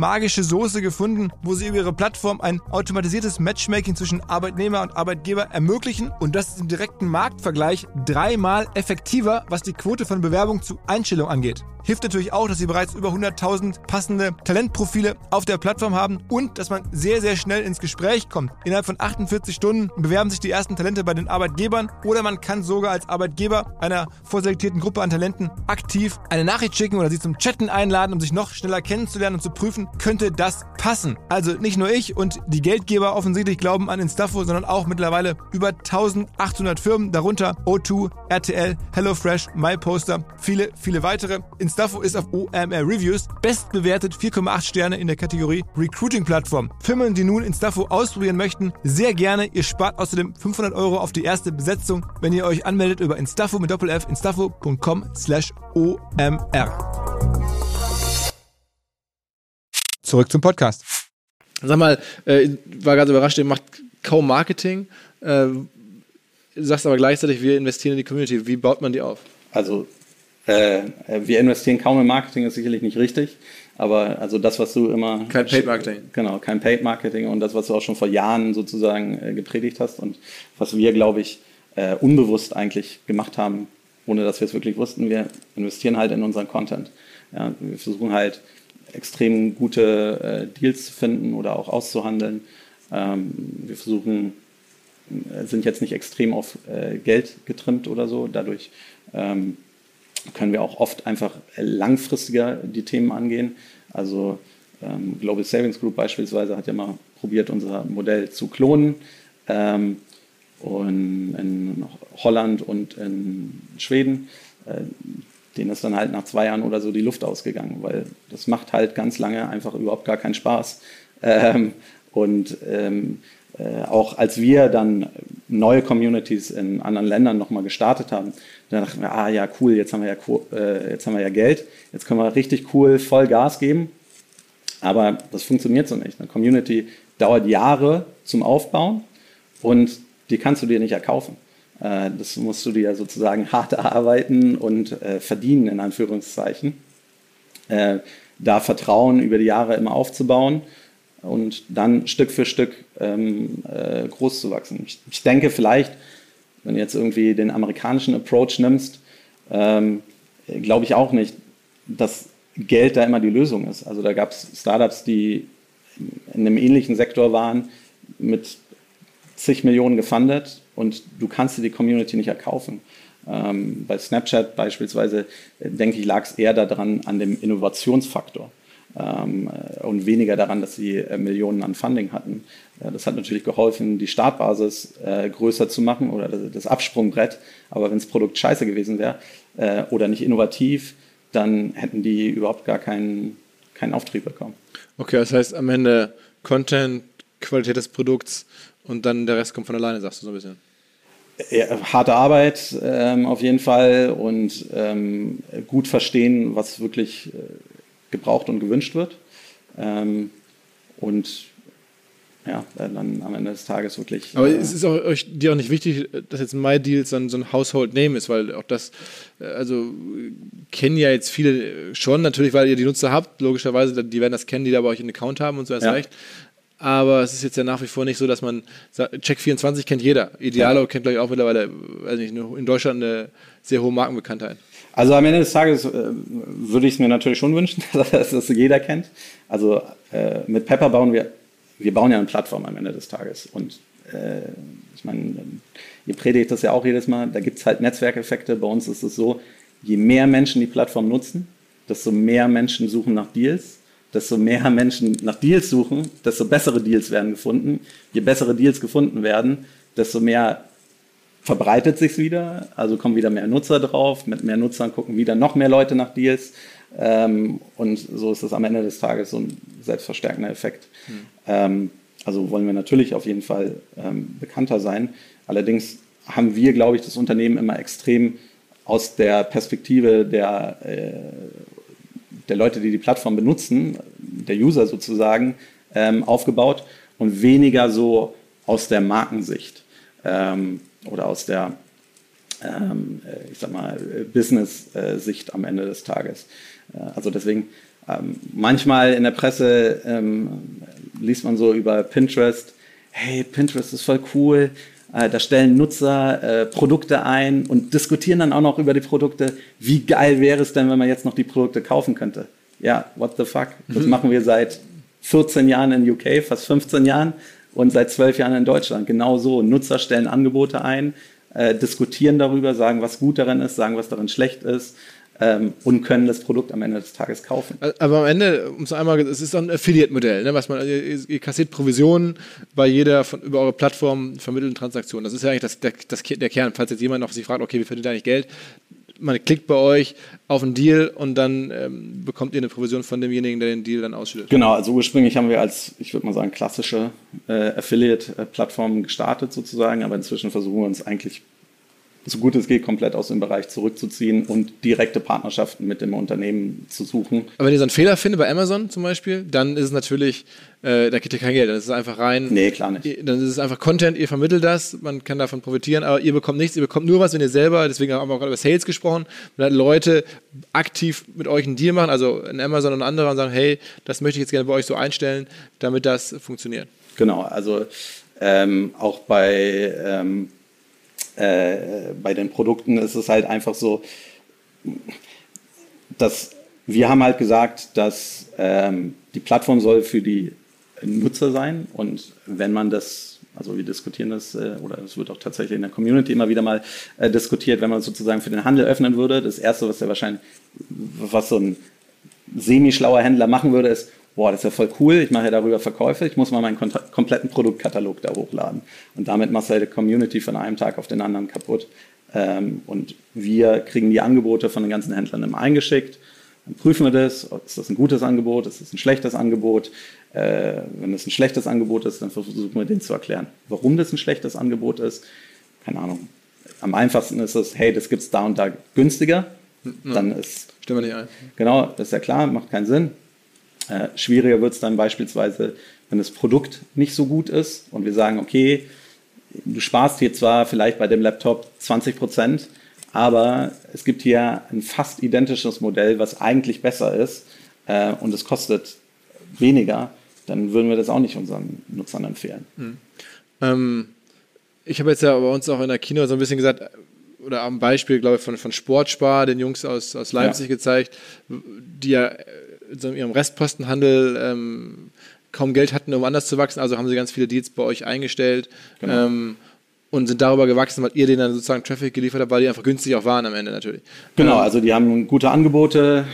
magische Soße gefunden, wo sie über ihre Plattform ein automatisiertes Matchmaking zwischen Arbeitnehmer und Arbeitgeber ermöglichen und das ist im direkten Marktvergleich dreimal effektiver, was die Quote von Bewerbung zu Einstellung angeht. Hilft natürlich auch, dass sie bereits über 100.000 passende Talentprofile auf der Plattform haben und dass man sehr, sehr schnell ins Gespräch kommt. Innerhalb von 48 Stunden bewerben sich die ersten Talente bei den Arbeitgebern oder man kann sogar als Arbeitgeber einer vorselektierten Gruppe an Talenten aktiv eine Nachricht schicken oder sie zum Chatten einladen, um sich noch schneller kennenzulernen und zu prüfen, könnte das passen. Also nicht nur ich und die Geldgeber offensichtlich glauben an Instafo, sondern auch mittlerweile über 1800 Firmen, darunter O2, RTL, HelloFresh, MyPoster, viele, viele weitere. Instafo ist auf OMR Reviews bestbewertet 4,8 Sterne in der Kategorie Recruiting Plattform. Firmen, die nun Instafo ausprobieren möchten, sehr gerne. Ihr spart außerdem 500 Euro auf die erste Besetzung, wenn ihr euch anmeldet über Instafo mit Doppel-F instafo.com slash OMR. Zurück zum Podcast. Sag mal, äh, war gerade überrascht, ihr macht kaum Marketing, äh, sagst aber gleichzeitig, wir investieren in die Community. Wie baut man die auf? Also äh, wir investieren kaum in Marketing, ist sicherlich nicht richtig. Aber also das, was du immer. Kein Paid Marketing. Genau, kein Paid Marketing und das, was du auch schon vor Jahren sozusagen äh, gepredigt hast und was wir, glaube ich, äh, unbewusst eigentlich gemacht haben, ohne dass wir es wirklich wussten. Wir investieren halt in unseren Content. Ja, wir versuchen halt extrem gute äh, Deals zu finden oder auch auszuhandeln. Ähm, wir versuchen, äh, sind jetzt nicht extrem auf äh, Geld getrimmt oder so. Dadurch ähm, können wir auch oft einfach langfristiger die Themen angehen. Also ähm, Global Savings Group beispielsweise hat ja mal probiert, unser Modell zu klonen. Ähm, und in Holland und in Schweden. Äh, denen ist dann halt nach zwei Jahren oder so die Luft ausgegangen, weil das macht halt ganz lange einfach überhaupt gar keinen Spaß. Ähm, und ähm, äh, auch als wir dann neue Communities in anderen Ländern nochmal gestartet haben, dann dachten wir, ah ja, cool, jetzt haben wir ja, äh, jetzt haben wir ja Geld, jetzt können wir richtig cool voll Gas geben. Aber das funktioniert so nicht. Eine Community dauert Jahre zum Aufbauen und die kannst du dir nicht erkaufen. Äh, das musst du dir sozusagen *laughs* hart erarbeiten und äh, verdienen, in Anführungszeichen. Äh, da Vertrauen über die Jahre immer aufzubauen und dann Stück für Stück ähm, äh, groß zu wachsen. Ich, ich, denke vielleicht, wenn du jetzt irgendwie den amerikanischen Approach nimmst, ähm, glaube ich auch nicht, dass Geld da immer die Lösung ist. Also da gab es Startups, die in einem ähnlichen Sektor waren, mit zig Millionen gefundet und du kannst dir die Community nicht erkaufen. Ähm, bei Snapchat beispielsweise, äh, denke ich, lag es eher daran an dem Innovationsfaktor und weniger daran, dass sie äh, Millionen an Funding hatten. Äh, das hat natürlich geholfen, die Startbasis äh, größer zu machen oder das, Absprungbrett. Aber wenn das Produkt scheiße gewesen wäre äh, oder nicht innovativ, dann hätten die überhaupt gar keinen, keinen Auftrieb bekommen. Okay, das heißt am Ende Content, Qualität des Produkts und dann der Rest kommt von alleine, sagst du so ein bisschen. Ja, harte Arbeit ähm, auf jeden Fall und ähm, gut verstehen, was wirklich äh, gebraucht und gewünscht wird. Ähm, und ja, dann am Ende des Tages wirklich. Aber äh, es ist auch, euch dir auch nicht wichtig, dass jetzt MyDeals so ein, so ein Household Name ist, weil auch das, äh, also kennen ja jetzt viele schon, natürlich, weil ihr die Nutzer habt, logischerweise, die werden das kennen, die da bei euch einen Account haben und so erst ja. recht. Aber es ist jetzt ja nach wie vor nicht so, dass man Check24 kennt jeder. Idealo ja. kennt, glaube ich, auch mittlerweile, weiß nicht, in Deutschland eine sehr hohe Markenbekanntheit. Also am Ende des Tages äh, würde ich es mir natürlich schon wünschen, *laughs* dass das jeder kennt. Also äh, mit Pepper bauen wir wir bauen ja eine Plattform am Ende des Tages. Und äh, ich meine, ihr predigt das ja auch jedes Mal, da gibt es halt Netzwerkeffekte. Bei uns ist es so, je mehr Menschen die Plattform nutzen, desto mehr Menschen suchen nach Deals. Desto mehr Menschen nach Deals suchen, desto bessere Deals werden gefunden. Je bessere Deals gefunden werden, desto mehr verbreitet sich wieder, also kommen wieder mehr Nutzer drauf, mit mehr Nutzern gucken wieder noch mehr Leute nach Deals ähm, und so ist es am Ende des Tages so ein selbstverstärkender Effekt. Mhm. Ähm, also wollen wir natürlich auf jeden Fall ähm, bekannter sein. Allerdings haben wir, glaube ich, das Unternehmen immer extrem aus der Perspektive der, äh, der Leute, die die Plattform benutzen, der User sozusagen, ähm, aufgebaut und weniger so aus der Markensicht ähm, oder aus der ähm, äh, ich sag mal, Business-Sicht am Ende des Tages. Äh, also deswegen, ähm, manchmal in der Presse ähm, liest man so über Pinterest, hey, Pinterest ist voll cool, äh, da stellen Nutzer Produkte ein und diskutieren dann auch noch über die Produkte. Wie geil wäre es denn, wenn man jetzt noch die Produkte kaufen könnte? Ja, what the fuck? Das mhm. machen wir seit 14 Jahren in UK, fast 15 Jahren und seit 12 Jahren in Deutschland. Genau so. Nutzer stellen Angebote ein, äh, diskutieren darüber, sagen, was gut darin ist, sagen, was darin schlecht ist ähm, und können das Produkt am Ende des Tages kaufen. Aber am Ende, um es einmal, es ist ein Affiliate-Modell, ne, was man, ihr, ihr, kassiert Provisionen bei jeder von, über eure Plattform vermittelten Transaktion. Das ist ja eigentlich das, der, das, der Kern. Falls jetzt jemand noch sich fragt, okay, wie verdient eigentlich Geld? Man klickt bei euch auf einen Deal und dann ähm, bekommt ihr eine Provision von demjenigen, der den Deal dann ausschüttet. Genau, also ursprünglich haben wir als, ich würde mal sagen, klassische äh, Affiliate-Plattform gestartet sozusagen, aber inzwischen versuchen wir uns eigentlich so gut es geht, komplett aus dem Bereich zurückzuziehen und direkte Partnerschaften mit dem Unternehmen zu suchen. Aber wenn ihr so einen Fehler findet, bei Amazon zum Beispiel, dann ist es natürlich, äh, da geht ihr kein Geld, dann ist es einfach rein. Nee, klar nicht. Dann ist es einfach Content, ihr vermittelt das, man kann davon profitieren, aber ihr bekommt nichts, ihr bekommt nur was, wenn ihr selber, deswegen haben wir auch gerade über Sales gesprochen, wenn Leute aktiv mit euch einen Deal machen, also in Amazon und andere und sagen, hey, das möchte ich jetzt gerne bei euch so einstellen, damit das funktioniert. Genau, also ähm, auch bei ähm, äh, bei den Produkten ist es halt einfach so, dass wir haben halt gesagt, dass ähm, die Plattform soll für die Nutzer sein und wenn man das, also wir diskutieren das äh, oder es wird auch tatsächlich in der Community immer wieder mal äh, diskutiert, wenn man sozusagen für den Handel öffnen würde, das erste, was er wahrscheinlich, was so ein semi-schlauer Händler machen würde, ist, boah, das ist ja voll cool, ich mache ja darüber Verkäufe, ich muss mal meinen kompletten Produktkatalog da hochladen. Und damit machst du halt die Community von einem Tag auf den anderen kaputt. Ähm, und wir kriegen die Angebote von den ganzen Händlern immer eingeschickt Dann prüfen wir das, ist das ein gutes Angebot, ist das ein schlechtes Angebot. Äh, wenn es ein schlechtes Angebot ist, dann versuchen wir denen zu erklären, warum das ein schlechtes Angebot ist. Keine Ahnung. Am einfachsten ist es, hey, das gibt es da und da günstiger. Dann ist. Stimmen wir nicht ein. Genau, das ist ja klar, macht keinen Sinn. Äh, schwieriger wird es dann beispielsweise, wenn das Produkt nicht so gut ist und wir sagen, okay, du sparst hier zwar vielleicht bei dem Laptop 20 Prozent, aber es gibt hier ein fast identisches Modell, was eigentlich besser ist äh, und es kostet weniger, dann würden wir das auch nicht unseren Nutzern empfehlen. Mhm. Ähm, ich habe jetzt ja bei uns auch in der Kino so ein bisschen gesagt, oder am Beispiel, glaube ich, von, von Sportspar, den Jungs aus, aus Leipzig ja. gezeigt, die ja so in ihrem Restpostenhandel ähm, kaum Geld hatten, um anders zu wachsen. Also haben sie ganz viele Deals bei euch eingestellt. Genau. Ähm, und sind darüber gewachsen, weil ihr denen dann sozusagen Traffic geliefert habt, weil die einfach günstig auch waren am Ende natürlich. Genau, ähm, also die haben gute Angebote.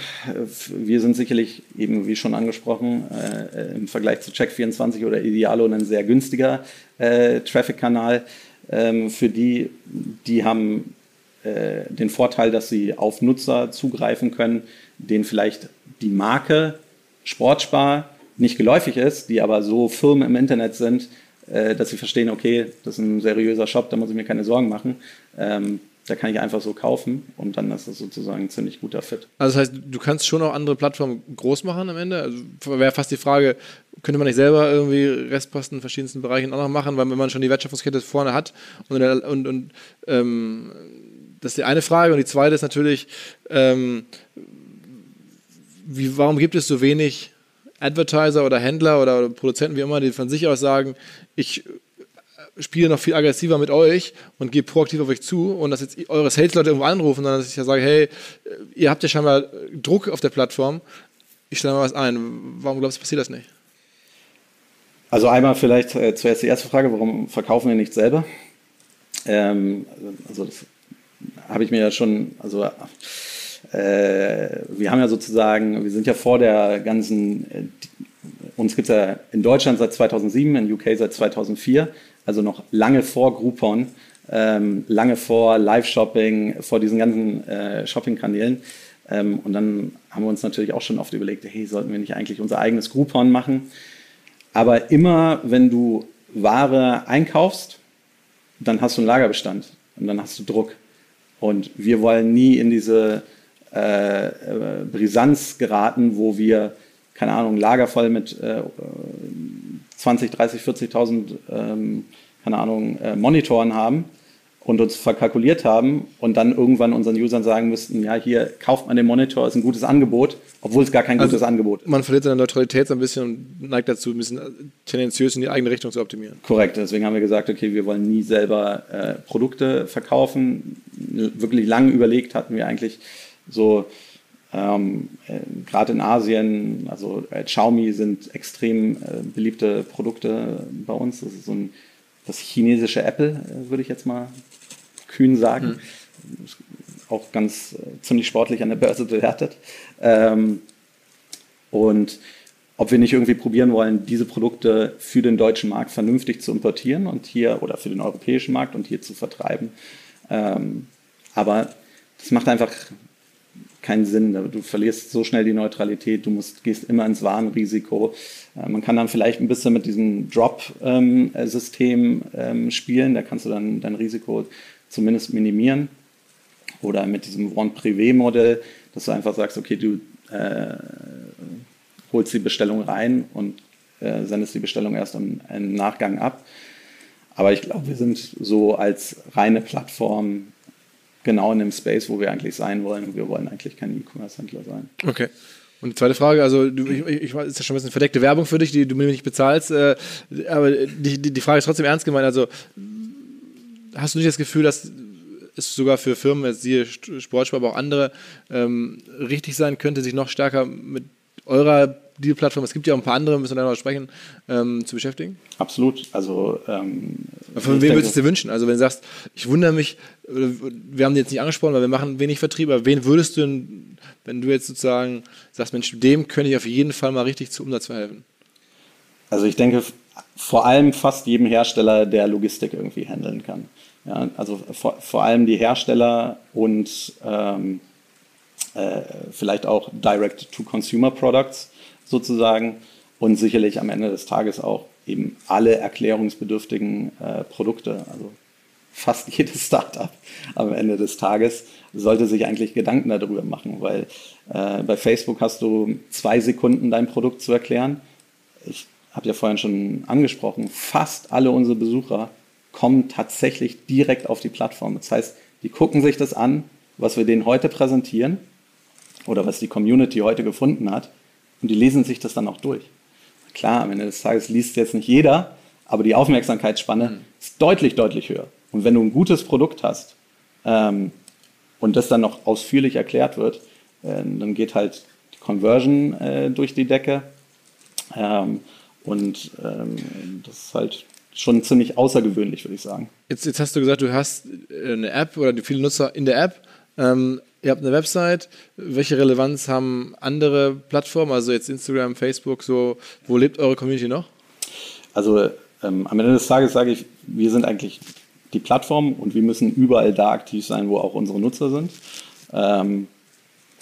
Wir sind sicherlich eben, wie schon angesprochen, äh, im Vergleich zu Check24 oder Idealo ein sehr günstiger äh, Traffic-Kanal. Ähm, für die, die haben äh, den Vorteil, dass sie auf Nutzer zugreifen können, denen vielleicht die Marke Sportspar nicht geläufig ist, die aber so Firmen im Internet sind, äh, dass sie verstehen, okay, das ist ein seriöser Shop, da muss ich mir keine Sorgen machen. Ähm, da kann ich einfach so kaufen und dann ist das sozusagen ein ziemlich guter Fit. Also das heißt, du kannst schon auch andere Plattformen groß machen am Ende? Also wäre fast die Frage, könnte man nicht selber irgendwie Restposten in verschiedensten Bereichen auch noch machen, weil wenn man schon die Wertschöpfungskette vorne hat und, und, und ähm, das ist die eine Frage und die zweite ist natürlich, ähm, wie, warum gibt es so wenig Advertiser oder Händler oder Produzenten, wie immer, die von sich aus sagen, ich spiele noch viel aggressiver mit euch und gehe proaktiv auf euch zu und dass jetzt eure Sales-Leute irgendwo anrufen, sondern dass ich ja sage, hey, ihr habt ja scheinbar Druck auf der Plattform, ich stelle mal was ein. Warum glaubst du, passiert das nicht? Also einmal vielleicht äh, zuerst die erste Frage, warum verkaufen wir nicht selber? Ähm, also das habe ich mir ja schon, also äh, wir haben ja sozusagen, wir sind ja vor der ganzen, äh, uns gibt es ja in Deutschland seit 2007, in UK seit 2004, also noch lange vor Groupon, ähm, lange vor Live-Shopping, vor diesen ganzen äh, Shopping-Kanälen. Ähm, und dann haben wir uns natürlich auch schon oft überlegt, hey, sollten wir nicht eigentlich unser eigenes Groupon machen? Aber immer, wenn du Ware einkaufst, dann hast du einen Lagerbestand und dann hast du Druck. Und wir wollen nie in diese äh, äh, Brisanz geraten, wo wir, keine Ahnung, Lager voll mit äh, 20, 30, 40.000, ähm, keine Ahnung, äh, Monitoren haben und uns verkalkuliert haben und dann irgendwann unseren Usern sagen müssten, ja, hier kauft man den Monitor, ist ein gutes Angebot, obwohl es gar kein also gutes Angebot ist. Man verliert seine Neutralität so ein bisschen und neigt dazu, ein bisschen tendenziös in die eigene Richtung zu optimieren. Korrekt, deswegen haben wir gesagt, okay, wir wollen nie selber äh, Produkte verkaufen. Wirklich lange überlegt hatten wir eigentlich so, ähm, äh, gerade in Asien, also äh, Xiaomi sind extrem äh, beliebte Produkte bei uns. Das ist so ein das chinesische Apple, äh, würde ich jetzt mal kühn sagen. Mhm. Auch ganz äh, ziemlich sportlich an der Börse bewertet. Ähm, und ob wir nicht irgendwie probieren wollen, diese Produkte für den deutschen Markt vernünftig zu importieren und hier oder für den europäischen Markt und hier zu vertreiben. Ähm, aber das macht einfach keinen Sinn. Du verlierst so schnell die Neutralität, du musst, gehst immer ins Warnrisiko. Äh, man kann dann vielleicht ein bisschen mit diesem Drop-System ähm, spielen, da kannst du dann dein Risiko zumindest minimieren. Oder mit diesem One-Privé-Modell, dass du einfach sagst, okay, du äh, holst die Bestellung rein und äh, sendest die Bestellung erst im, im Nachgang ab. Aber ich glaube, wir sind so als reine Plattform genau in dem Space, wo wir eigentlich sein wollen. Und wir wollen eigentlich kein E-Commerce-Händler sein. Okay. Und die zweite Frage, also du, ich, ich, ist ja schon ein bisschen verdeckte Werbung für dich, die du mir nicht bezahlst, äh, aber die, die, die Frage ist trotzdem ernst gemeint. Also hast du nicht das Gefühl, dass es sogar für Firmen, siehe Sportspar, aber auch andere, ähm, richtig sein könnte, sich noch stärker mit eurer Deal-Plattform, es gibt ja auch ein paar andere, müssen wir darüber sprechen, ähm, zu beschäftigen? Absolut. Also, ähm, Von wem würdest du dir wünschen? Also, wenn du sagst, ich wundere mich, wir haben den jetzt nicht angesprochen, weil wir machen wenig Vertrieb, aber wen würdest du, denn, wenn du jetzt sozusagen sagst, Mensch, dem könnte ich auf jeden Fall mal richtig zu Umsatz verhelfen? Also, ich denke, vor allem fast jedem Hersteller, der Logistik irgendwie handeln kann. Ja, also vor, vor allem die Hersteller und ähm, äh, vielleicht auch Direct-to-Consumer-Products sozusagen und sicherlich am Ende des Tages auch eben alle erklärungsbedürftigen äh, Produkte. Also fast *laughs* jedes Startup am Ende des Tages sollte sich eigentlich Gedanken darüber machen, weil äh, bei Facebook hast du zwei Sekunden dein Produkt zu erklären. Ich habe ja vorhin schon angesprochen, fast alle unsere Besucher kommen tatsächlich direkt auf die Plattform. Das heißt, die gucken sich das an, was wir denen heute präsentieren oder was die Community heute gefunden hat und die lesen sich das dann auch durch. Klar, am Ende des Tages liest jetzt nicht jeder, aber die Aufmerksamkeitsspanne mhm. ist deutlich, deutlich höher. Und wenn du ein gutes Produkt hast ähm, und das dann noch ausführlich erklärt wird, äh, dann geht halt die Conversion äh, durch die Decke. Ähm, und ähm, das ist halt schon ziemlich außergewöhnlich, würde ich sagen. Jetzt, jetzt hast du gesagt, du hast äh, eine App oder viele Nutzer in der App. Ähm, ihr habt eine Website. Welche Relevanz haben andere Plattformen, also jetzt Instagram, Facebook, so? Wo lebt eure Community noch? Also ähm, am Ende des Tages sage ich, wir sind eigentlich die Plattform und wir müssen überall da aktiv sein, wo auch unsere Nutzer sind. Ähm,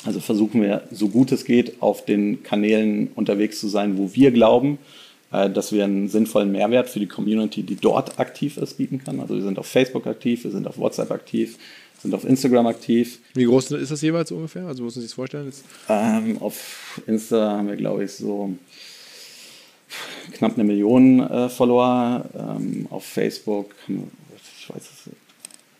also versuchen wir, so gut es geht, auf den Kanälen unterwegs zu sein, wo wir glauben, äh, dass wir einen sinnvollen Mehrwert für die Community, die dort aktiv ist, bieten kann. Also wir sind auf Facebook aktiv, wir sind auf WhatsApp aktiv, sind auf Instagram aktiv. Wie groß ist das jeweils ungefähr? Also muss man sich das vorstellen? Ähm, auf Insta haben wir, glaube ich, so knapp eine Million äh, Follower. Ähm, auf Facebook, ich weiß es,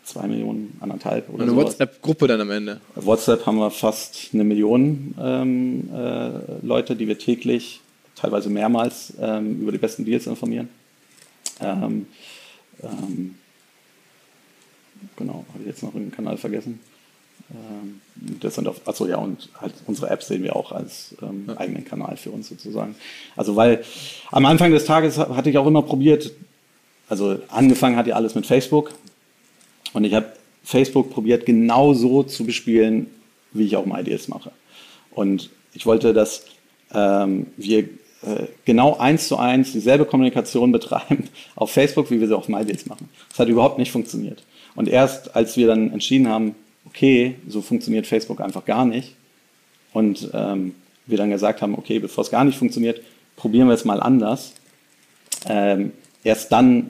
zwei Millionen, anderthalb oder so. Eine WhatsApp-Gruppe dann am Ende? Auf WhatsApp haben wir fast eine Million ähm, äh, Leute, die wir täglich, teilweise mehrmals, ähm, über die besten Deals informieren. Ähm, ähm, genau, habe ich jetzt noch einen Kanal vergessen. Ähm, das sind auf, achso, ja, und halt unsere App sehen wir auch als ähm, ja. eigenen Kanal für uns sozusagen. Also, weil am Anfang des Tages hatte ich auch immer probiert, also angefangen hat ja alles mit Facebook und ich habe Facebook probiert, genau so zu bespielen, wie ich auch MyDeals mache. Und ich wollte, dass ähm, wir äh, genau eins zu eins dieselbe Kommunikation *laughs* betreiben auf Facebook, wie wir sie auf MyDeals machen. Das hat überhaupt nicht funktioniert. Und erst als wir dann entschieden haben, okay, so funktioniert Facebook einfach gar nicht, und ähm, wir dann gesagt haben, okay, bevor es gar nicht funktioniert, probieren wir es mal anders. Ähm, erst dann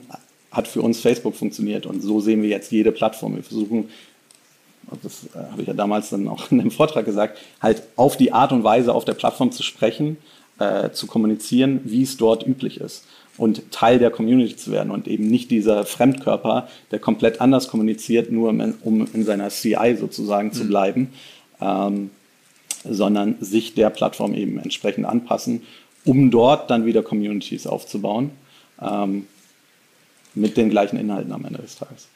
hat für uns Facebook funktioniert und so sehen wir jetzt jede Plattform. Wir versuchen, das äh, habe ich ja damals dann auch in dem Vortrag gesagt, halt auf die Art und Weise auf der Plattform zu sprechen, äh, zu kommunizieren, wie es dort üblich ist und Teil der Community zu werden und eben nicht dieser Fremdkörper, der komplett anders kommuniziert, nur um in seiner CI sozusagen mhm. zu bleiben, ähm, sondern sich der Plattform eben entsprechend anpassen, um dort dann wieder Communities aufzubauen ähm, mit den gleichen Inhalten am Ende des Tages.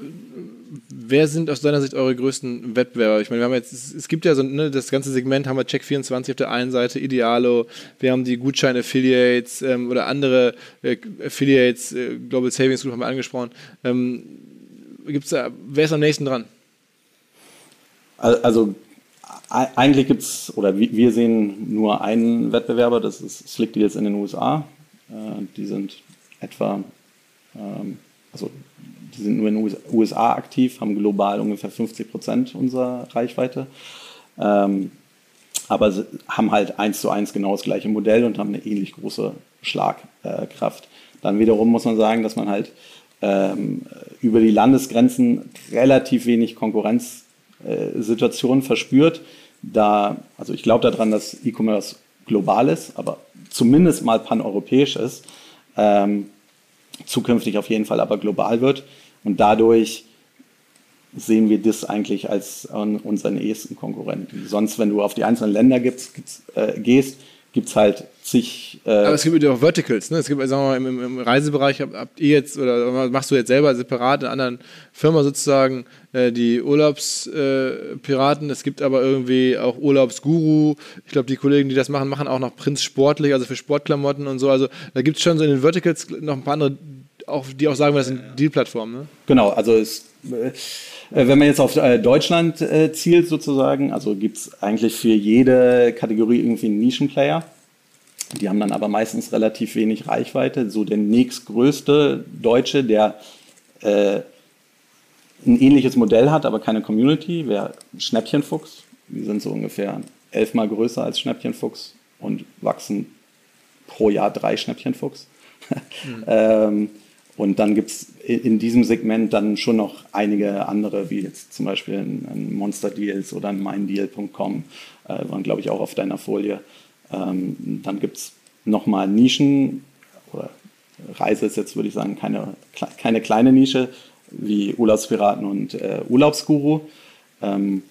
Wer sind aus deiner Sicht eure größten Wettbewerber? Ich meine, wir haben jetzt, es, gibt ja so ne, das ganze Segment, haben wir Check24 auf der einen Seite, Idealo, wir haben die Gutschein-Affiliates ähm, oder andere äh, Affiliates, äh, Global Savings Group haben wir angesprochen. Ähm, gibt's da, wer ist am nächsten dran? Also eigentlich gibt es, oder wir sehen nur einen Wettbewerber, das ist Slick Deals in den USA. Äh, die sind etwa, ähm, also die sind nur in den USA aktiv, haben global ungefähr 50 Prozent unserer Reichweite. Ähm, aber haben halt eins zu eins genau das gleiche Modell und haben eine ähnlich große Schlagkraft. Dann wiederum muss man sagen, dass man halt ähm, über die Landesgrenzen relativ wenig Konkurrenzsituationen verspürt. Da, also ich glaube daran, dass E-Commerce global ist, aber zumindest mal paneuropäisch ist. Ähm, zukünftig auf jeden Fall aber global wird. Und dadurch sehen wir das eigentlich als unseren ehesten Konkurrenten. Sonst, wenn du auf die einzelnen Länder gibt's, gibt's, äh, gehst, gibt es halt zig. Äh Aber es gibt ja auch Verticals, ne? Es gibt, sagen wir mal, im, im Reisebereich habt, habt, ihr jetzt oder machst du jetzt selber separat in einer anderen Firma sozusagen äh, die Urlaubspiraten. Äh, es gibt aber irgendwie auch Urlaubsguru. Ich glaube, die Kollegen, die das machen, machen auch noch Prinz sportlich, also für Sportklamotten und so. Also da gibt es schon so in den Verticals noch ein paar andere auch, die auch sagen, das sind Deal-Plattformen. Ne? Genau, also es, äh, wenn man jetzt auf äh, Deutschland äh, zielt sozusagen, also gibt es eigentlich für jede Kategorie irgendwie einen Nischenplayer. Die haben dann aber meistens relativ wenig Reichweite. So der nächstgrößte Deutsche, der äh, ein ähnliches Modell hat, aber keine Community, wäre Schnäppchenfuchs. die sind so ungefähr elfmal größer als Schnäppchenfuchs und wachsen pro Jahr drei Schnäppchenfuchs. Mhm. *laughs* ähm, und dann gibt es in diesem Segment dann schon noch einige andere, wie jetzt zum Beispiel ein, Monster Deals oder ein MindDeal.com, äh, waren glaube ich auch auf deiner Folie. Ähm, dann gibt es nochmal Nischen, oder Reise ist jetzt würde ich sagen keine, keine kleine Nische, wie Urlaubspiraten und äh, Urlaubsguru. Ähm,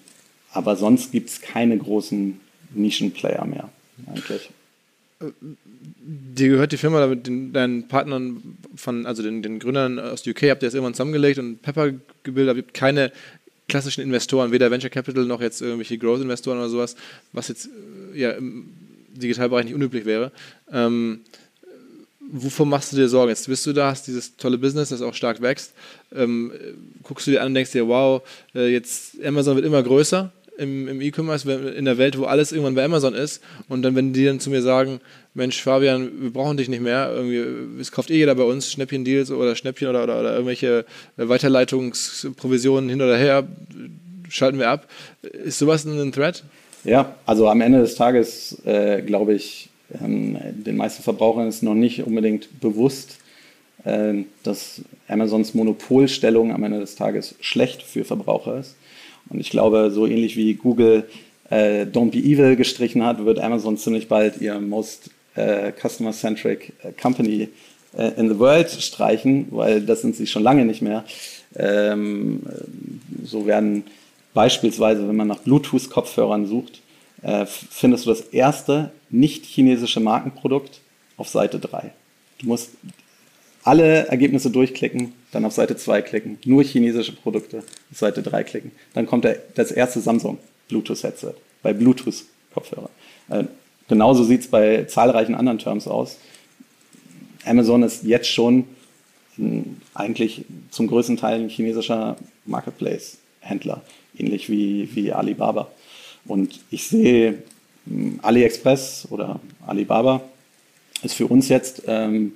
aber sonst gibt es keine großen Nischenplayer mehr eigentlich. Dir gehört die Firma mit den, deinen Partnern von, also den, den Gründern aus UK, habt ihr das irgendwann zusammengelegt und Pepper gebildet, aber ihr habt keine klassischen Investoren, weder Venture Capital noch jetzt irgendwelche Growth-Investoren oder sowas, was jetzt äh, ja, im Digitalbereich nicht unüblich wäre. Ähm, wovon machst du dir Sorgen? Jetzt bist du da, hast dieses tolle Business, das auch stark wächst. Ähm, guckst du dir an und denkst dir, wow, äh, jetzt Amazon wird immer größer im, im E-Commerce, in der Welt, wo alles irgendwann bei Amazon ist. Und dann, wenn die dann zu mir sagen, Mensch, Fabian, wir brauchen dich nicht mehr, irgendwie, es kauft eh jeder bei uns Schnäppchen-Deals oder Schnäppchen oder, oder, oder irgendwelche Weiterleitungsprovisionen hin oder her, schalten wir ab. Ist sowas ein Threat? Ja, also am Ende des Tages äh, glaube ich, ähm, den meisten Verbrauchern ist noch nicht unbedingt bewusst, äh, dass Amazons Monopolstellung am Ende des Tages schlecht für Verbraucher ist. Und ich glaube, so ähnlich wie Google äh, Don't Be Evil gestrichen hat, wird Amazon ziemlich bald ihr Most äh, Customer-Centric äh, Company äh, in the World streichen, weil das sind sie schon lange nicht mehr. Ähm, so werden beispielsweise, wenn man nach Bluetooth-Kopfhörern sucht, äh, findest du das erste nicht chinesische Markenprodukt auf Seite 3. Du musst alle Ergebnisse durchklicken, dann auf Seite 2 klicken, nur chinesische Produkte, auf Seite 3 klicken. Dann kommt das erste Samsung Bluetooth-Headset bei Bluetooth-Kopfhörer. Äh, genauso sieht es bei zahlreichen anderen Terms aus. Amazon ist jetzt schon eigentlich zum größten Teil ein chinesischer Marketplace-Händler, ähnlich wie, wie Alibaba. Und ich sehe hm, AliExpress oder Alibaba ist für uns jetzt ähm,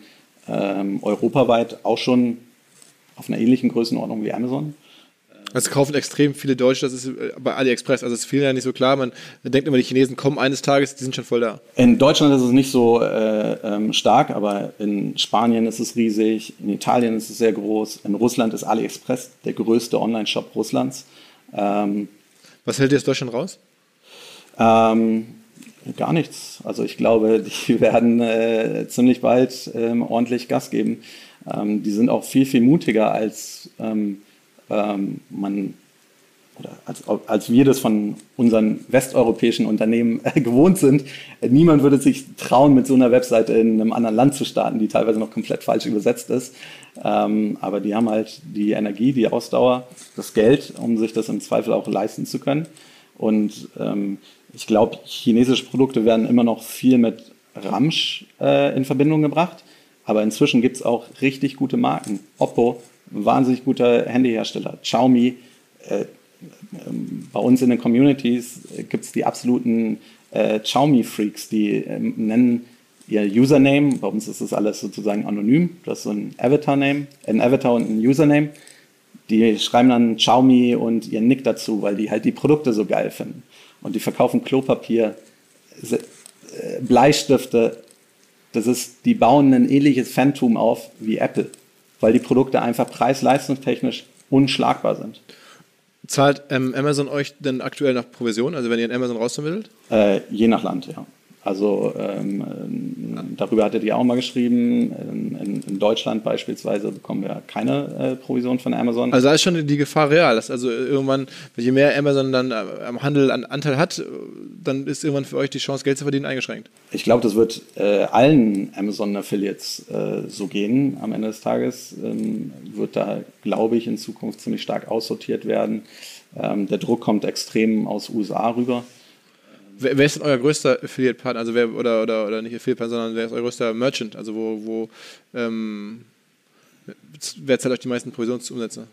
ähm, europaweit auch schon auf einer ähnlichen Größenordnung wie Amazon. Es kaufen extrem viele Deutsche, das ist äh, bei AliExpress, also es ist vielen ja nicht so klar. Man denkt immer, die Chinesen kommen eines Tages, die sind schon voll da. In Deutschland ist es nicht so äh, ähm, stark, aber in Spanien ist es riesig, in Italien ist es sehr groß, in Russland ist AliExpress der größte Online-Shop Russlands. Ähm, Was hält aus Deutschland raus? Ähm, Gar nichts. Also ich glaube, *laughs* die werden äh, ziemlich bald ähm, ordentlich Gas geben. Ähm, die sind auch viel, viel mutiger, als ähm, ähm man als, als wir das von unseren westeuropäischen Unternehmen äh, gewohnt sind. Niemand würde sich trauen, mit so einer Webseite in einem anderen Land zu starten, die teilweise noch komplett falsch übersetzt ist. Ähm, aber die haben halt die Energie, die Ausdauer, das Geld, um sich das im Zweifel auch leisten zu können. Und ähm, ich glaube, chinesische Produkte werden immer noch viel mit Ramsch äh, in Verbindung gebracht. Aber inzwischen gibt es auch richtig gute Marken. Oppo, wahnsinnig guter Handyhersteller. Xiaomi, äh, bei uns in den Communities gibt es die absoluten äh, Xiaomi-Freaks, die ähm, nennen ihr Username, bei uns ist das alles sozusagen anonym, das ist so ein Avatar-Name, ein Avatar und ein Username. Die schreiben dann Xiaomi und ihren Nick dazu, weil die halt die Produkte so geil finden und die verkaufen Klopapier, äh, Bleistifte. Das ist, die bauen ein ähnliches Phantom auf wie Apple, weil die Produkte einfach preis-leistungstechnisch unschlagbar sind. Zahlt ähm, Amazon euch denn aktuell nach Provision, also wenn ihr in Amazon rausvermittelt? Äh, je nach Land, ja. Also ähm, darüber hattet ihr auch mal geschrieben. In, in, Deutschland beispielsweise bekommen wir keine äh, Provision von Amazon. Also da ist schon die Gefahr real, dass also irgendwann, je mehr Amazon dann äh, am Handel an Anteil hat, dann ist irgendwann für euch die Chance, Geld zu verdienen, eingeschränkt. Ich glaube, das wird äh, allen Amazon-Affiliates äh, so gehen. Am Ende des Tages ähm, wird da, glaube ich, in Zukunft ziemlich stark aussortiert werden. Ähm, der Druck kommt extrem aus USA rüber. Wer, wer ist denn euer größter Affiliate-Partner? Also wer, oder, oder, oder nicht Affiliate-Partner, sondern wer ist euer größter Merchant? Also wo, wo ähm, wer zahlt euch die meisten Provisionsumsätze?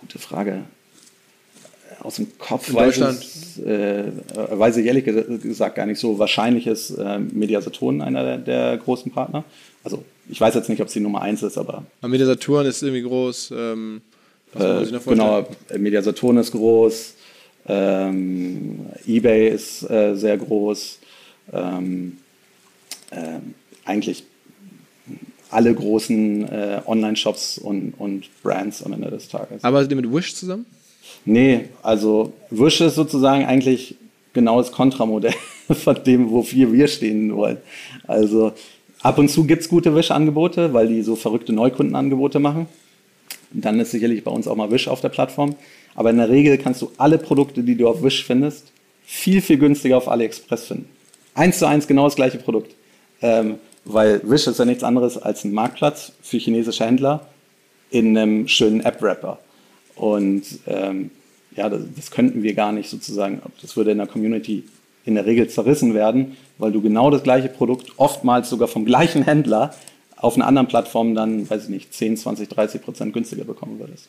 Gute Frage. Aus dem Kopf In weiß, es, äh, weiß ich ehrlich gesagt gar nicht so. Wahrscheinlich ist äh, Mediasaturn einer der, der, großen Partner. Also ich weiß jetzt nicht, ob es die Nummer eins ist, aber. aber Mediasaturn ist irgendwie groß. Ähm, Äh, genau, Media Saturn ist groß, ähm, eBay ist äh, sehr groß. Ähm, äh, eigentlich alle großen äh, Online-Shops und, und Brands am Ende des Tages. Ihr mit Wish zusammen? Nee, also Wish ist sozusagen eigentlich genau das Kontramodell *laughs* von dem, wofür wir stehen wollen. Also ab und zu gibt es gute Wish-Angebote, weil die so verrückte Neukundenangebote machen. Dann ist sicherlich bei uns auch mal Wish auf der Plattform. Aber in der Regel kannst du alle Produkte, die du auf Wish findest, viel, viel günstiger auf AliExpress finden. Eins zu eins genau das gleiche Produkt. Ähm, weil Wish ist ja nichts anderes als ein Marktplatz für chinesische Händler in einem schönen App-Wrapper. Und ähm, ja, das, das, könnten wir gar nicht sozusagen, das würde in der Community in der Regel zerrissen werden, weil du genau das gleiche Produkt, oftmals sogar vom gleichen Händler, auf einer anderen Plattform dann, weiß ich nicht, 10, 20, 30 Prozent günstiger bekommen würdest.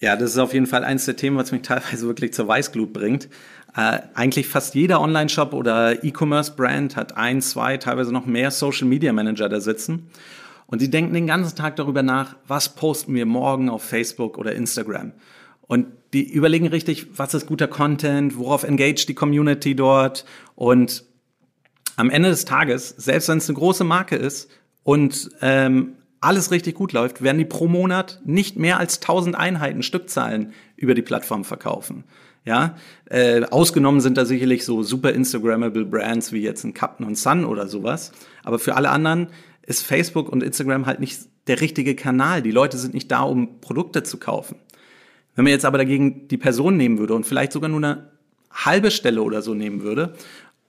Ja, das ist auf jeden Fall eines der Themen, was mich *laughs* teilweise wirklich zur Weißglut bringt. Äh, eigentlich fast jeder Online-Shop oder E-Commerce-Brand hat ein, zwei, teilweise noch mehr Social-Media-Manager da sitzen. Und die denken den ganzen Tag darüber nach, was posten wir morgen auf Facebook oder Instagram. Und die überlegen richtig, was ist guter Content, worauf engage die Community dort. Und am Ende des Tages, selbst wenn es eine große Marke ist und ähm, alles richtig gut läuft, werden die pro Monat nicht mehr als 1000 Einheiten Stückzahlen über die Plattform verkaufen. Ja, äh, ausgenommen sind da sicherlich so super Instagrammable Brands wie jetzt ein Captain und Sun oder sowas. Aber für alle anderen ist Facebook und Instagram halt nicht der richtige Kanal. Die Leute sind nicht da, um Produkte zu kaufen. Wenn man jetzt aber dagegen die Person nehmen würde und vielleicht sogar nur eine halbe Stelle oder so nehmen würde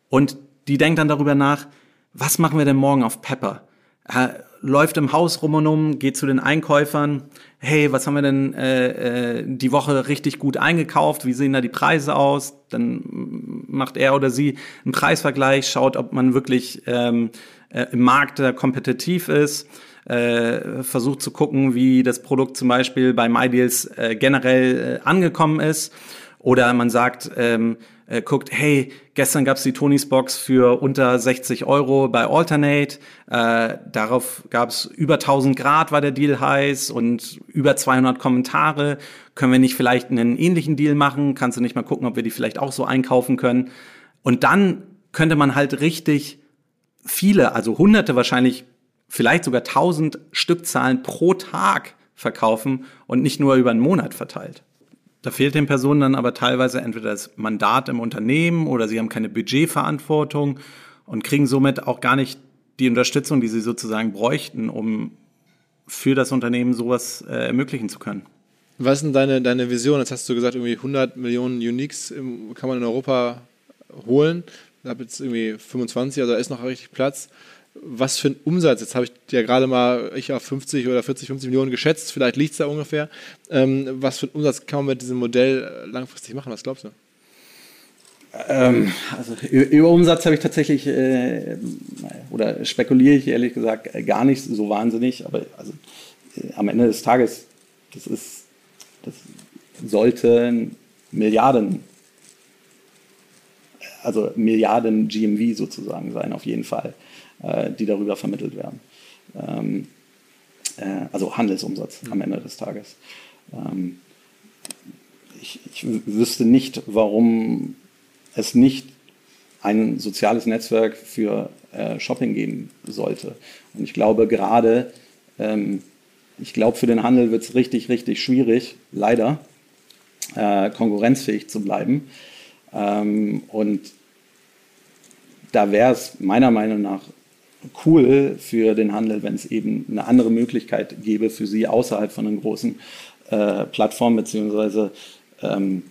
und die denkt dann darüber nach, was machen wir denn morgen auf Pepper? Läuft im Haus rum und um, geht zu den Einkäufern. Hey, was haben wir denn äh, äh, die Woche richtig gut eingekauft? Wie sehen da die Preise aus? Dann macht er oder sie einen Preisvergleich, schaut, ob man wirklich ähm, äh, im Markt da kompetitiv ist. Äh, versucht zu gucken, wie das Produkt zum Beispiel bei MyDeals äh, generell äh, angekommen ist. Oder man sagt, ähm, äh, guckt, hey, gestern gab's die Tonys Box für unter 60 Euro bei Alternate. Äh, darauf gab's über 1000 Grad, war der Deal heiß und über 200 Kommentare. Können wir nicht vielleicht einen ähnlichen Deal machen? Kannst du nicht mal gucken, ob wir die vielleicht auch so einkaufen können? Und dann könnte man halt richtig viele, also hunderte wahrscheinlich, vielleicht sogar 1000 Stückzahlen pro Tag verkaufen und nicht nur über einen Monat verteilt. Da fehlt den Personen dann aber teilweise entweder das Mandat im Unternehmen oder sie haben keine Budgetverantwortung und kriegen somit auch gar nicht die Unterstützung, die sie sozusagen bräuchten, um für das Unternehmen sowas äh, ermöglichen zu können. Was ist denn deine, deine Vision? Jetzt hast du gesagt, irgendwie 100 Millionen Uniques kann man in Europa holen. Ich habe jetzt irgendwie 25, also da ist noch richtig Platz was für ein Umsatz, jetzt habe ich ja gerade mal ich auf 50 oder 40, 50 Millionen geschätzt, vielleicht liegt es da ungefähr. Ähm, was für ein Umsatz kann man mit diesem Modell äh, langfristig machen? Was glaubst du? Ähm, also über Umsatz habe ich tatsächlich äh, oder spekuliere ich ehrlich gesagt gar nicht so wahnsinnig, aber also äh, am Ende des Tages, das ist, das sollte Milliarden, also Milliarden GMV sozusagen sein, auf jeden Fall. Äh, die darüber vermittelt werden. Ähm, äh, also Handelsumsatz am Ende des Tages. Ähm, ich, ich wüsste nicht, warum es nicht ein soziales Netzwerk für äh, Shopping geben sollte. Und ich glaube gerade, ähm, ich glaube für den Handel wird es richtig, richtig schwierig, leider, äh, konkurrenzfähig zu bleiben. Ähm, und da wäre es meiner Meinung nach cool für den Handel, wenn es eben eine andere Möglichkeit gäbe für sie außerhalb von den großen äh, Plattformen, beziehungsweise ähm,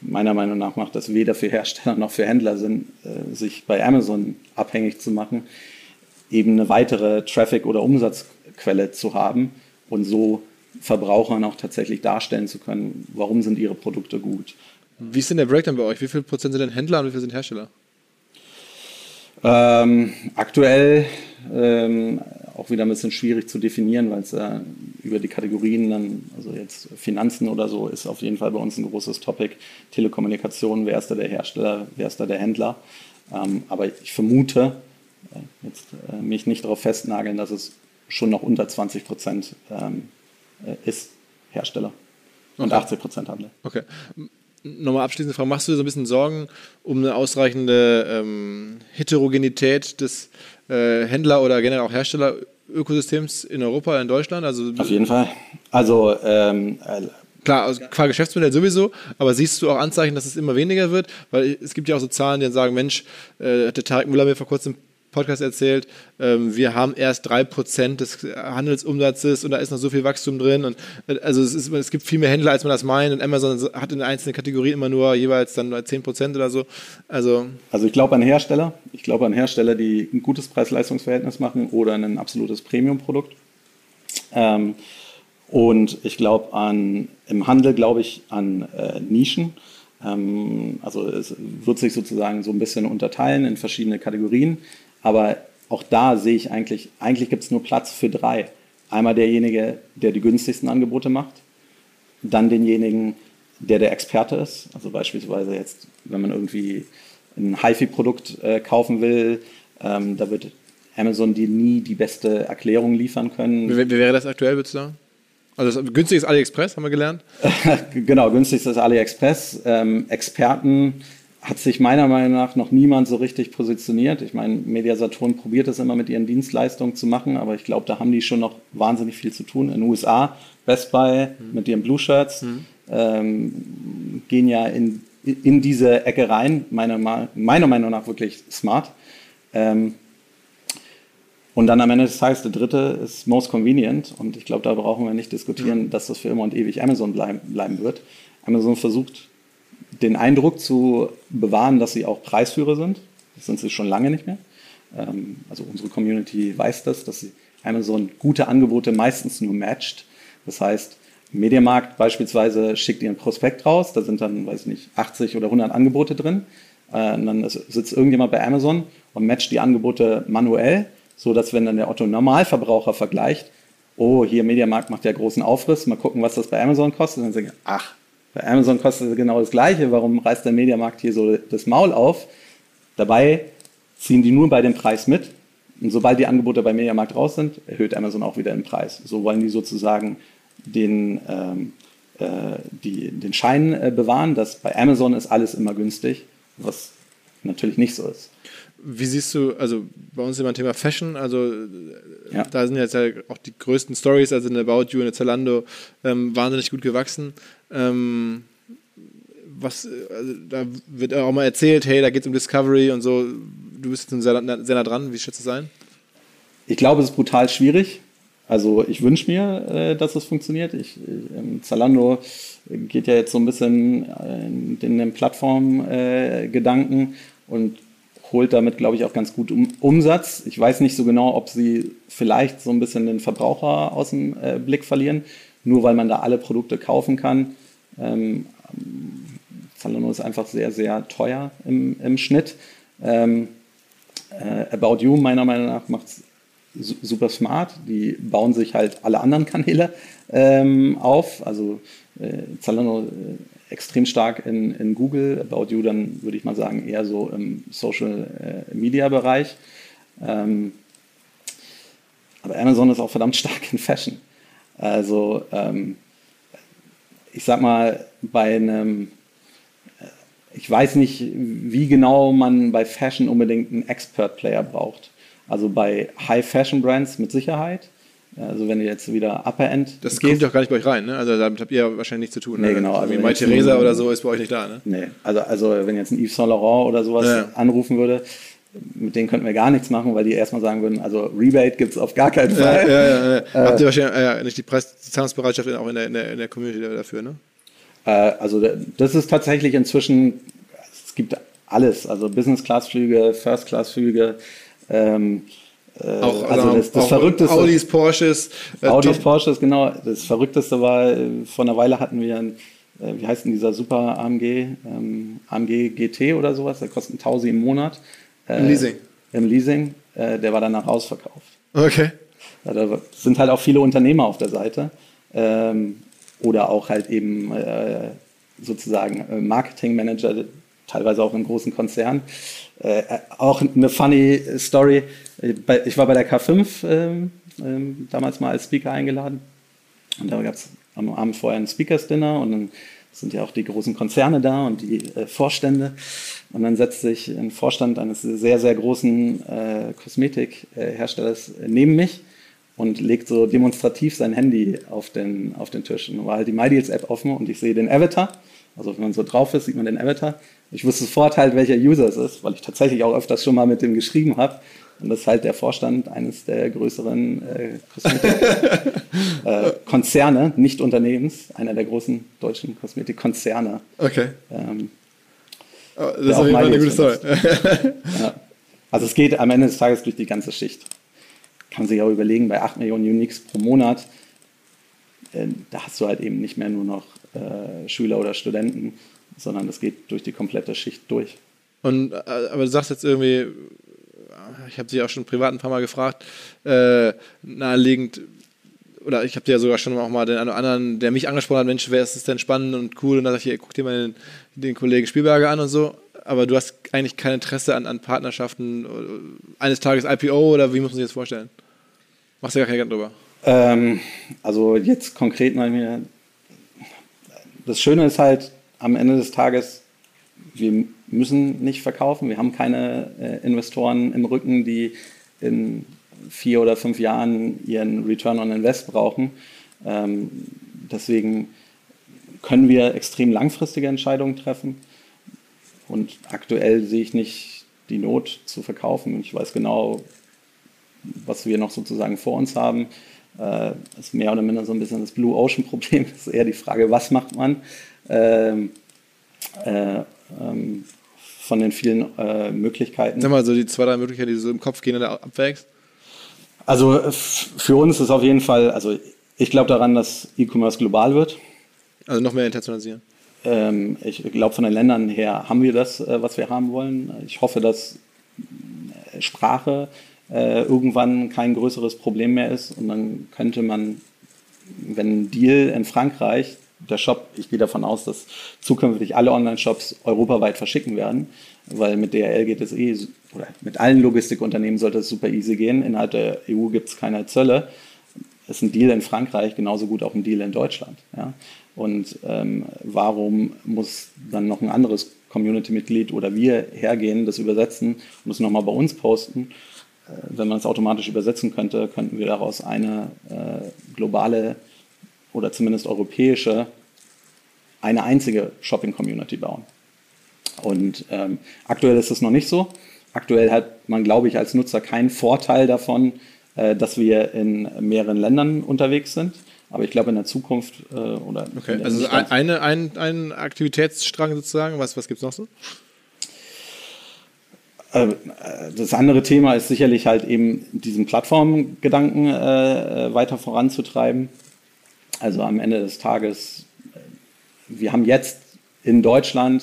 meiner Meinung nach macht das weder für Hersteller noch für Händler Sinn, äh, sich bei Amazon abhängig zu machen, eben eine weitere Traffic- oder Umsatzquelle zu haben und so Verbrauchern auch tatsächlich darstellen zu können, warum sind ihre Produkte gut. Wie ist denn der Breakdown bei euch? Wie viel Prozent sind denn Händler und wie viel sind Hersteller? Ähm, aktuell ähm, auch wieder ein bisschen schwierig zu definieren, weil es äh, über die Kategorien dann, also jetzt Finanzen oder so, ist auf jeden Fall bei uns ein großes Topic. Telekommunikation, wer ist da der Hersteller, wer ist da der Händler. Ähm, aber ich vermute, äh, jetzt äh, mich nicht darauf festnageln, dass es schon noch unter 20 Prozent ähm, äh, ist Hersteller und okay. 80 Prozent Handel. Okay nochmal abschließende Frage, machst du dir so ein bisschen Sorgen um eine ausreichende ähm, Heterogenität des äh, Händler- oder generell auch Herstellerökosystems in Europa, in Deutschland? Also, Auf jeden Fall. Also ähm, äh, Klar, also qua Geschäftsmodell sowieso, aber siehst du auch Anzeichen, dass es immer weniger wird? Weil es gibt ja auch so Zahlen, die dann sagen, Mensch, äh, hat der Tarek Müller mir vor kurzem Podcast erzählt, ähm, wir haben erst 3% des Handelsumsatzes und da ist noch so viel Wachstum drin. Und, äh, also es, ist, es gibt viel mehr Händler, als man das meint. Und Amazon hat in einzelnen Kategorien immer nur jeweils dann 10% oder so. Also, also ich glaube an Hersteller. Ich glaube an Hersteller, die ein gutes Preis-Leistungs-Verhältnis machen oder ein absolutes Premium-Produkt. Ähm, und ich glaube an, im Handel glaube ich an äh, Nischen. Ähm, also es wird sich sozusagen so ein bisschen unterteilen in verschiedene Kategorien. Aber auch da sehe ich eigentlich, eigentlich gibt es nur Platz für drei. Einmal derjenige, der die günstigsten Angebote macht, dann denjenigen, der der Experte ist. Also beispielsweise jetzt, wenn man irgendwie ein HiFi-Produkt äh, kaufen will, ähm, da wird Amazon dir nie die beste Erklärung liefern können. Wie, wie wäre das aktuell, würdest du sagen? Also günstig ist AliExpress, haben wir gelernt? *laughs* genau, günstig ist AliExpress. Ähm, Experten hat sich meiner Meinung nach noch niemand so richtig positioniert. Ich meine, Mediasaturn probiert es immer mit ihren Dienstleistungen zu machen, aber ich glaube, da haben die schon noch wahnsinnig viel zu tun. In den USA, Best Buy mhm. mit ihren Blue Shirts mhm. ähm, gehen ja in, in diese Ecke rein, meiner, meiner Meinung nach wirklich smart. Ähm, und dann am Ende des Tages, der dritte ist most convenient. Und ich glaube, da brauchen wir nicht diskutieren, mhm. dass das für immer und ewig Amazon bleiben, bleiben wird. Amazon versucht den Eindruck zu bewahren, dass sie auch Preisführer sind. Das sind sie schon lange nicht mehr. Ähm, also unsere Community weiß das, dass sie Amazon gute Angebote meistens nur matcht. Das heißt, Mediamarkt beispielsweise schickt ihren Prospekt raus, da sind dann, weiß ich nicht, 80 oder 100 Angebote drin. Äh, und dann sitzt irgendjemand bei Amazon und matcht die Angebote manuell, so dass wenn dann der Otto Normalverbraucher vergleicht, oh, hier Mediamarkt macht ja großen Aufriss, mal gucken, was das bei Amazon kostet, dann sagen, ach, bei Amazon kostet es genau das Gleiche. Warum reißt der Mediamarkt hier so das Maul auf? Dabei ziehen die nur bei dem Preis mit. Und sobald die Angebote bei Mediamarkt raus sind, erhöht Amazon auch wieder den Preis. So wollen die sozusagen den, ähm, äh, die, den Schein äh, bewahren, dass bei Amazon ist alles immer günstig, was natürlich nicht so ist. Wie siehst du, also bei uns immer Thema Fashion, also ja. da sind jetzt ja auch die größten Stories, also in About You und in Zalando, ähm, wahnsinnig gut gewachsen. Ähm, was, also da wird auch mal erzählt, hey, da geht es um Discovery und so. Du bist jetzt sehr, sehr nah dran. Wie schätzt du es ein? Ich glaube, es ist brutal schwierig. Also ich wünsche mir, äh, dass es funktioniert. Ich, äh, Zalando geht ja jetzt so ein bisschen äh, in den Plattformgedanken äh, und holt damit, glaube ich, auch ganz gut um, Umsatz. Ich weiß nicht so genau, ob sie vielleicht so ein bisschen den Verbraucher aus dem äh, Blick verlieren nur weil man da alle Produkte kaufen kann. Ähm, Zalando ist einfach sehr, sehr teuer im, im Schnitt. Ähm, äh, About You meiner Meinung nach macht es super smart. Die bauen sich halt alle anderen Kanäle ähm, auf. Also äh, Zalando äh, extrem stark in, in Google, About You dann würde ich mal sagen eher so im Social äh, Media Bereich. Ähm, aber Amazon ist auch verdammt stark in Fashion. Also ähm, ich sag mal, bei einem, äh, ich weiß nicht, wie genau man bei Fashion unbedingt einen Expert-Player braucht. Also bei High-Fashion-Brands mit Sicherheit. Also wenn ihr jetzt wieder Upper End. Das kommt doch gar nicht bei euch rein, ne? Also damit habt ihr wahrscheinlich nichts zu tun. Nee, ne? genau. Also wie Mai Theresa oder so ist bei euch nicht da, ne? Nee, also, also wenn jetzt ein Yves Saint Laurent oder sowas ja. anrufen würde, mit denen könnten wir gar nichts machen, weil die erstmal sagen würden, also Rebate gibt es auf gar keinen Fall. Ja, ja, ja, äh, Habt ihr wahrscheinlich äh, nicht die Preiszahlungsbereitschaft auch in der, in der, in der Community dafür, ne? Äh, also das ist tatsächlich inzwischen, es gibt alles, also Business-Class-Flüge, First-Class-Flüge, ähm, äh, auch, also das, das auch Verrückteste. Audis, Porsches. Äh, Audis, Porsches, genau. Das Verrückteste war, äh, vor einer Weile hatten wir ein, äh, wie heißt denn dieser super AMG, ähm, AMG GT oder sowas, der kostet 1000 im Monat. Äh, Im Leasing. Im Leasing, äh, der war danach ausverkauft. Okay. Da sind halt auch viele Unternehmer auf der Seite. Ähm, oder auch halt eben sozusagen Marketingmanager, teilweise auch in großen Konzernen. Äh, auch eine funny Story. Ich war bei der K5 ähm, ähm, damals mal als Speaker eingeladen. Und da gab es am Abend vorher ein Speakers Dinner und dann sind ja auch die großen Konzerne da und die äh, Vorstände. Und dann setzt sich ein Vorstand eines sehr, sehr großen äh, Kosmetikherstellers neben mich und legt so demonstrativ sein Handy auf den, auf den Tisch. Und war halt die MyDeals-App offen und ich sehe den Avatar. Also wenn man so drauf ist, sieht man den Avatar. Ich wusste sofort halt, welcher User es ist, weil ich tatsächlich auch öfters schon mal mit dem geschrieben habe. Und das ist halt der Vorstand eines der größeren äh, Kosmetikkonzerne, *laughs* äh, nicht Unternehmens, einer der großen deutschen Kosmetikkonzerne. Okay. Ähm, oh, das ist auf jeden Fall eine gute Story. *laughs* ja. Also es geht am Ende des Tages durch die ganze Schicht. Kann man sich auch überlegen, bei 8 Millionen Uniques pro Monat, äh, da hast du halt eben nicht mehr nur noch äh, Schüler oder Studenten, sondern es geht durch die komplette Schicht durch. Und, äh, aber du sagst jetzt irgendwie, ich habe sie auch schon privat ein paar Mal gefragt, äh, naheliegend, oder ich habe dir ja sogar schon auch mal den einen oder anderen, der mich angesprochen hat, Mensch, wer ist das denn spannend und cool? Und dann sag ich, guck dir mal den, den Kollegen Spielberger an und so. Aber du hast eigentlich kein Interesse an, an Partnerschaften äh, eines Tages IPO oder wie muss man sich das vorstellen? Machst du gar keine Gedanken drüber? Ähm, also jetzt konkret mal mir. Das Schöne ist halt, am Ende des Tages, wir müssen nicht verkaufen. Wir haben keine äh, Investoren im Rücken, die in vier oder fünf Jahren ihren Return on Invest brauchen. Ähm, deswegen können wir extrem langfristige Entscheidungen treffen. Und aktuell sehe ich nicht die Not zu verkaufen. Ich weiß genau, was wir noch sozusagen vor uns haben. Das äh, ist mehr oder minder so ein bisschen das Blue Ocean Problem. Das *laughs* ist eher die Frage, was macht man? Ähm, äh, ähm, von den vielen äh, Möglichkeiten. Sag mal, so die zwei, drei Möglichkeiten, die so im Kopf gehen, da abwägst? Also für uns ist auf jeden Fall, also ich glaube daran, dass E-Commerce global wird. Also noch mehr internationalisieren. Ähm, ich glaube, von den Ländern her haben wir das, äh, was wir haben wollen. Ich hoffe, dass äh, Sprache äh, irgendwann kein größeres Problem mehr ist und dann könnte man, wenn ein Deal in Frankreich der Shop, ich gehe davon aus, dass zukünftig alle Online-Shops europaweit verschicken werden, weil mit DHL geht es eh, oder mit allen Logistikunternehmen sollte es super easy gehen. Innerhalb der EU gibt es keine Zölle. Es ist ein Deal in Frankreich genauso gut auch ein Deal in Deutschland. Ja? Und ähm, warum muss dann noch ein anderes Community-Mitglied oder wir hergehen, das übersetzen und das nochmal bei uns posten? Äh, wenn man es automatisch übersetzen könnte, könnten wir daraus eine äh, globale oder zumindest europäische eine einzige Shopping-Community bauen. Und ähm, aktuell ist es noch nicht so. Aktuell hat man, glaube ich, als Nutzer keinen Vorteil davon, äh, dass wir in mehreren Ländern unterwegs sind. Aber ich glaube, in der Zukunft äh, oder. Okay, also eine, ein, ein Aktivitätsstrang sozusagen. Was, was gibt es noch so? Äh, das andere Thema ist sicherlich halt eben diesen Plattformgedanken äh, weiter voranzutreiben. Also am Ende des Tages, wir haben jetzt in Deutschland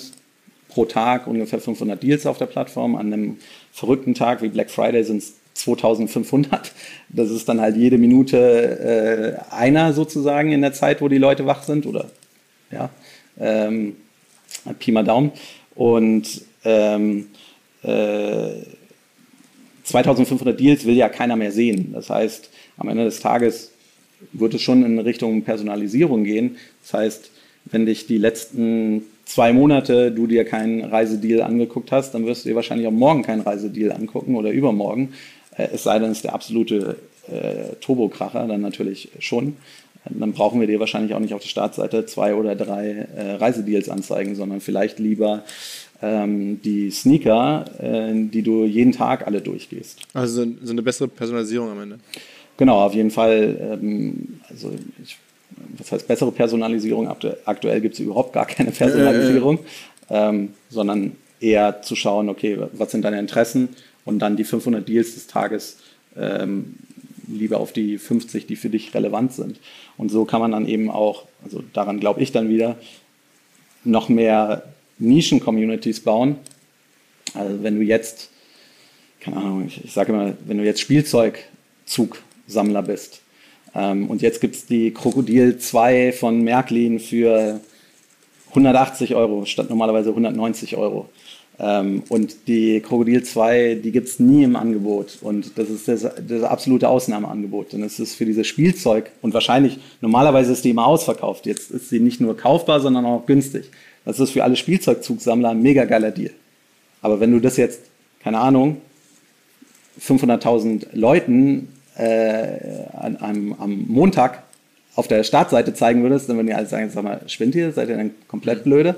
pro Tag ungefähr 500 Deals auf der Plattform. An einem verrückten Tag wie Black Friday sind es 2500. Das ist dann halt jede Minute äh, einer sozusagen in der Zeit, wo die Leute wach sind oder ja, ähm, Pi mal Daumen. Und ähm, äh, 2500 Deals will ja keiner mehr sehen. Das heißt, am Ende des Tages wird es schon in Richtung Personalisierung gehen. Das heißt, wenn dich die letzten zwei Monate du dir keinen Reisedeal angeguckt hast, dann wirst du dir wahrscheinlich auch morgen keinen Reisedeal angucken oder übermorgen. Äh, es sei denn, es ist der absolute äh, Turbokracher, dann natürlich schon. Dann brauchen wir dir wahrscheinlich auch nicht auf der Startseite zwei oder drei äh, Reisedeals anzeigen, sondern vielleicht lieber ähm, die Sneaker, äh, die du jeden Tag alle durchgehst. Also so eine bessere Personalisierung am Ende. Genau, auf jeden Fall. Ähm, also ich, was heißt bessere Personalisierung? Aktuell gibt es überhaupt gar keine Personalisierung, äh, ähm, sondern eher zu schauen, okay, was sind deine Interessen und dann die 500 Deals des Tages ähm, lieber auf die 50, die für dich relevant sind. Und so kann man dann eben auch, also daran glaube ich dann wieder, noch mehr Nischen-Communities bauen. Also wenn du jetzt, keine Ahnung, ich, ich sage immer, wenn du jetzt Spielzeugzugsammler bist ähm, und jetzt gibt es die Krokodil 2 von Märklin für 180 Euro statt normalerweise 190 Euro. Ähm, und die Krokodil 2, die gibt es nie im Angebot. Und das ist das, das absolute Ausnahmeangebot. Denn es ist für dieses Spielzeug und wahrscheinlich, normalerweise ist die immer ausverkauft. Jetzt ist sie nicht nur kaufbar, sondern auch günstig. Das ist für alle Spielzeugzugsammler ein mega geiler Deal. Aber wenn du das jetzt, keine Ahnung, 500.000 Leuten äh, an, am, am Montag auf der Startseite zeigen würdest, dann würden die alle sagen, sag mal, spinnt ihr? Seid ihr dann komplett blöde?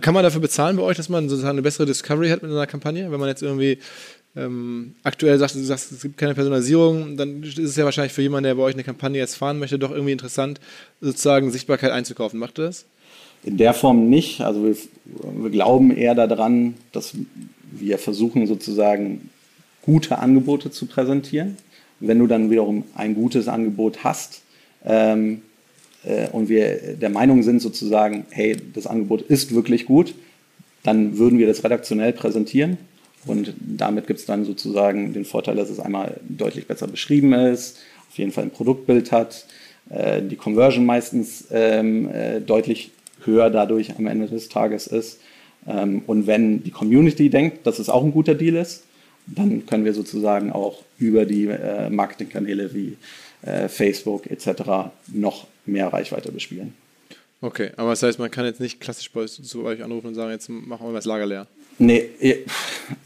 Kann man dafür bezahlen bei euch, dass man sozusagen eine bessere Discovery hat mit einer Kampagne? Wenn man jetzt irgendwie ähm, aktuell sagt, du sagst, es gibt keine Personalisierung, dann ist es ja wahrscheinlich für jemanden, der bei euch eine Kampagne jetzt fahren möchte, doch irgendwie interessant, sozusagen Sichtbarkeit einzukaufen. Macht ihr das? In der Form nicht. Also wir, wir glauben eher daran, dass wir versuchen sozusagen gute Angebote zu präsentieren. Wenn du dann wiederum ein gutes Angebot hast, ähm, äh, und wir der Meinung sind sozusagen, hey, das Angebot ist wirklich gut, dann würden wir das redaktionell präsentieren. Und damit gibt es dann sozusagen den Vorteil, dass es einmal deutlich besser beschrieben ist, auf jeden Fall ein Produktbild hat, äh, die Conversion meistens ähm, äh, deutlich höher dadurch am Ende des Tages ist. Ähm, und wenn die Community denkt, dass es auch ein guter Deal ist, dann können wir sozusagen auch über die äh, Marketingkanäle wie äh, Facebook etc. noch mehr Reichweite bespielen. Okay, aber das heißt, man kann jetzt nicht klassisch bei, zu euch anrufen und sagen, jetzt machen wir das Lager leer. Nee,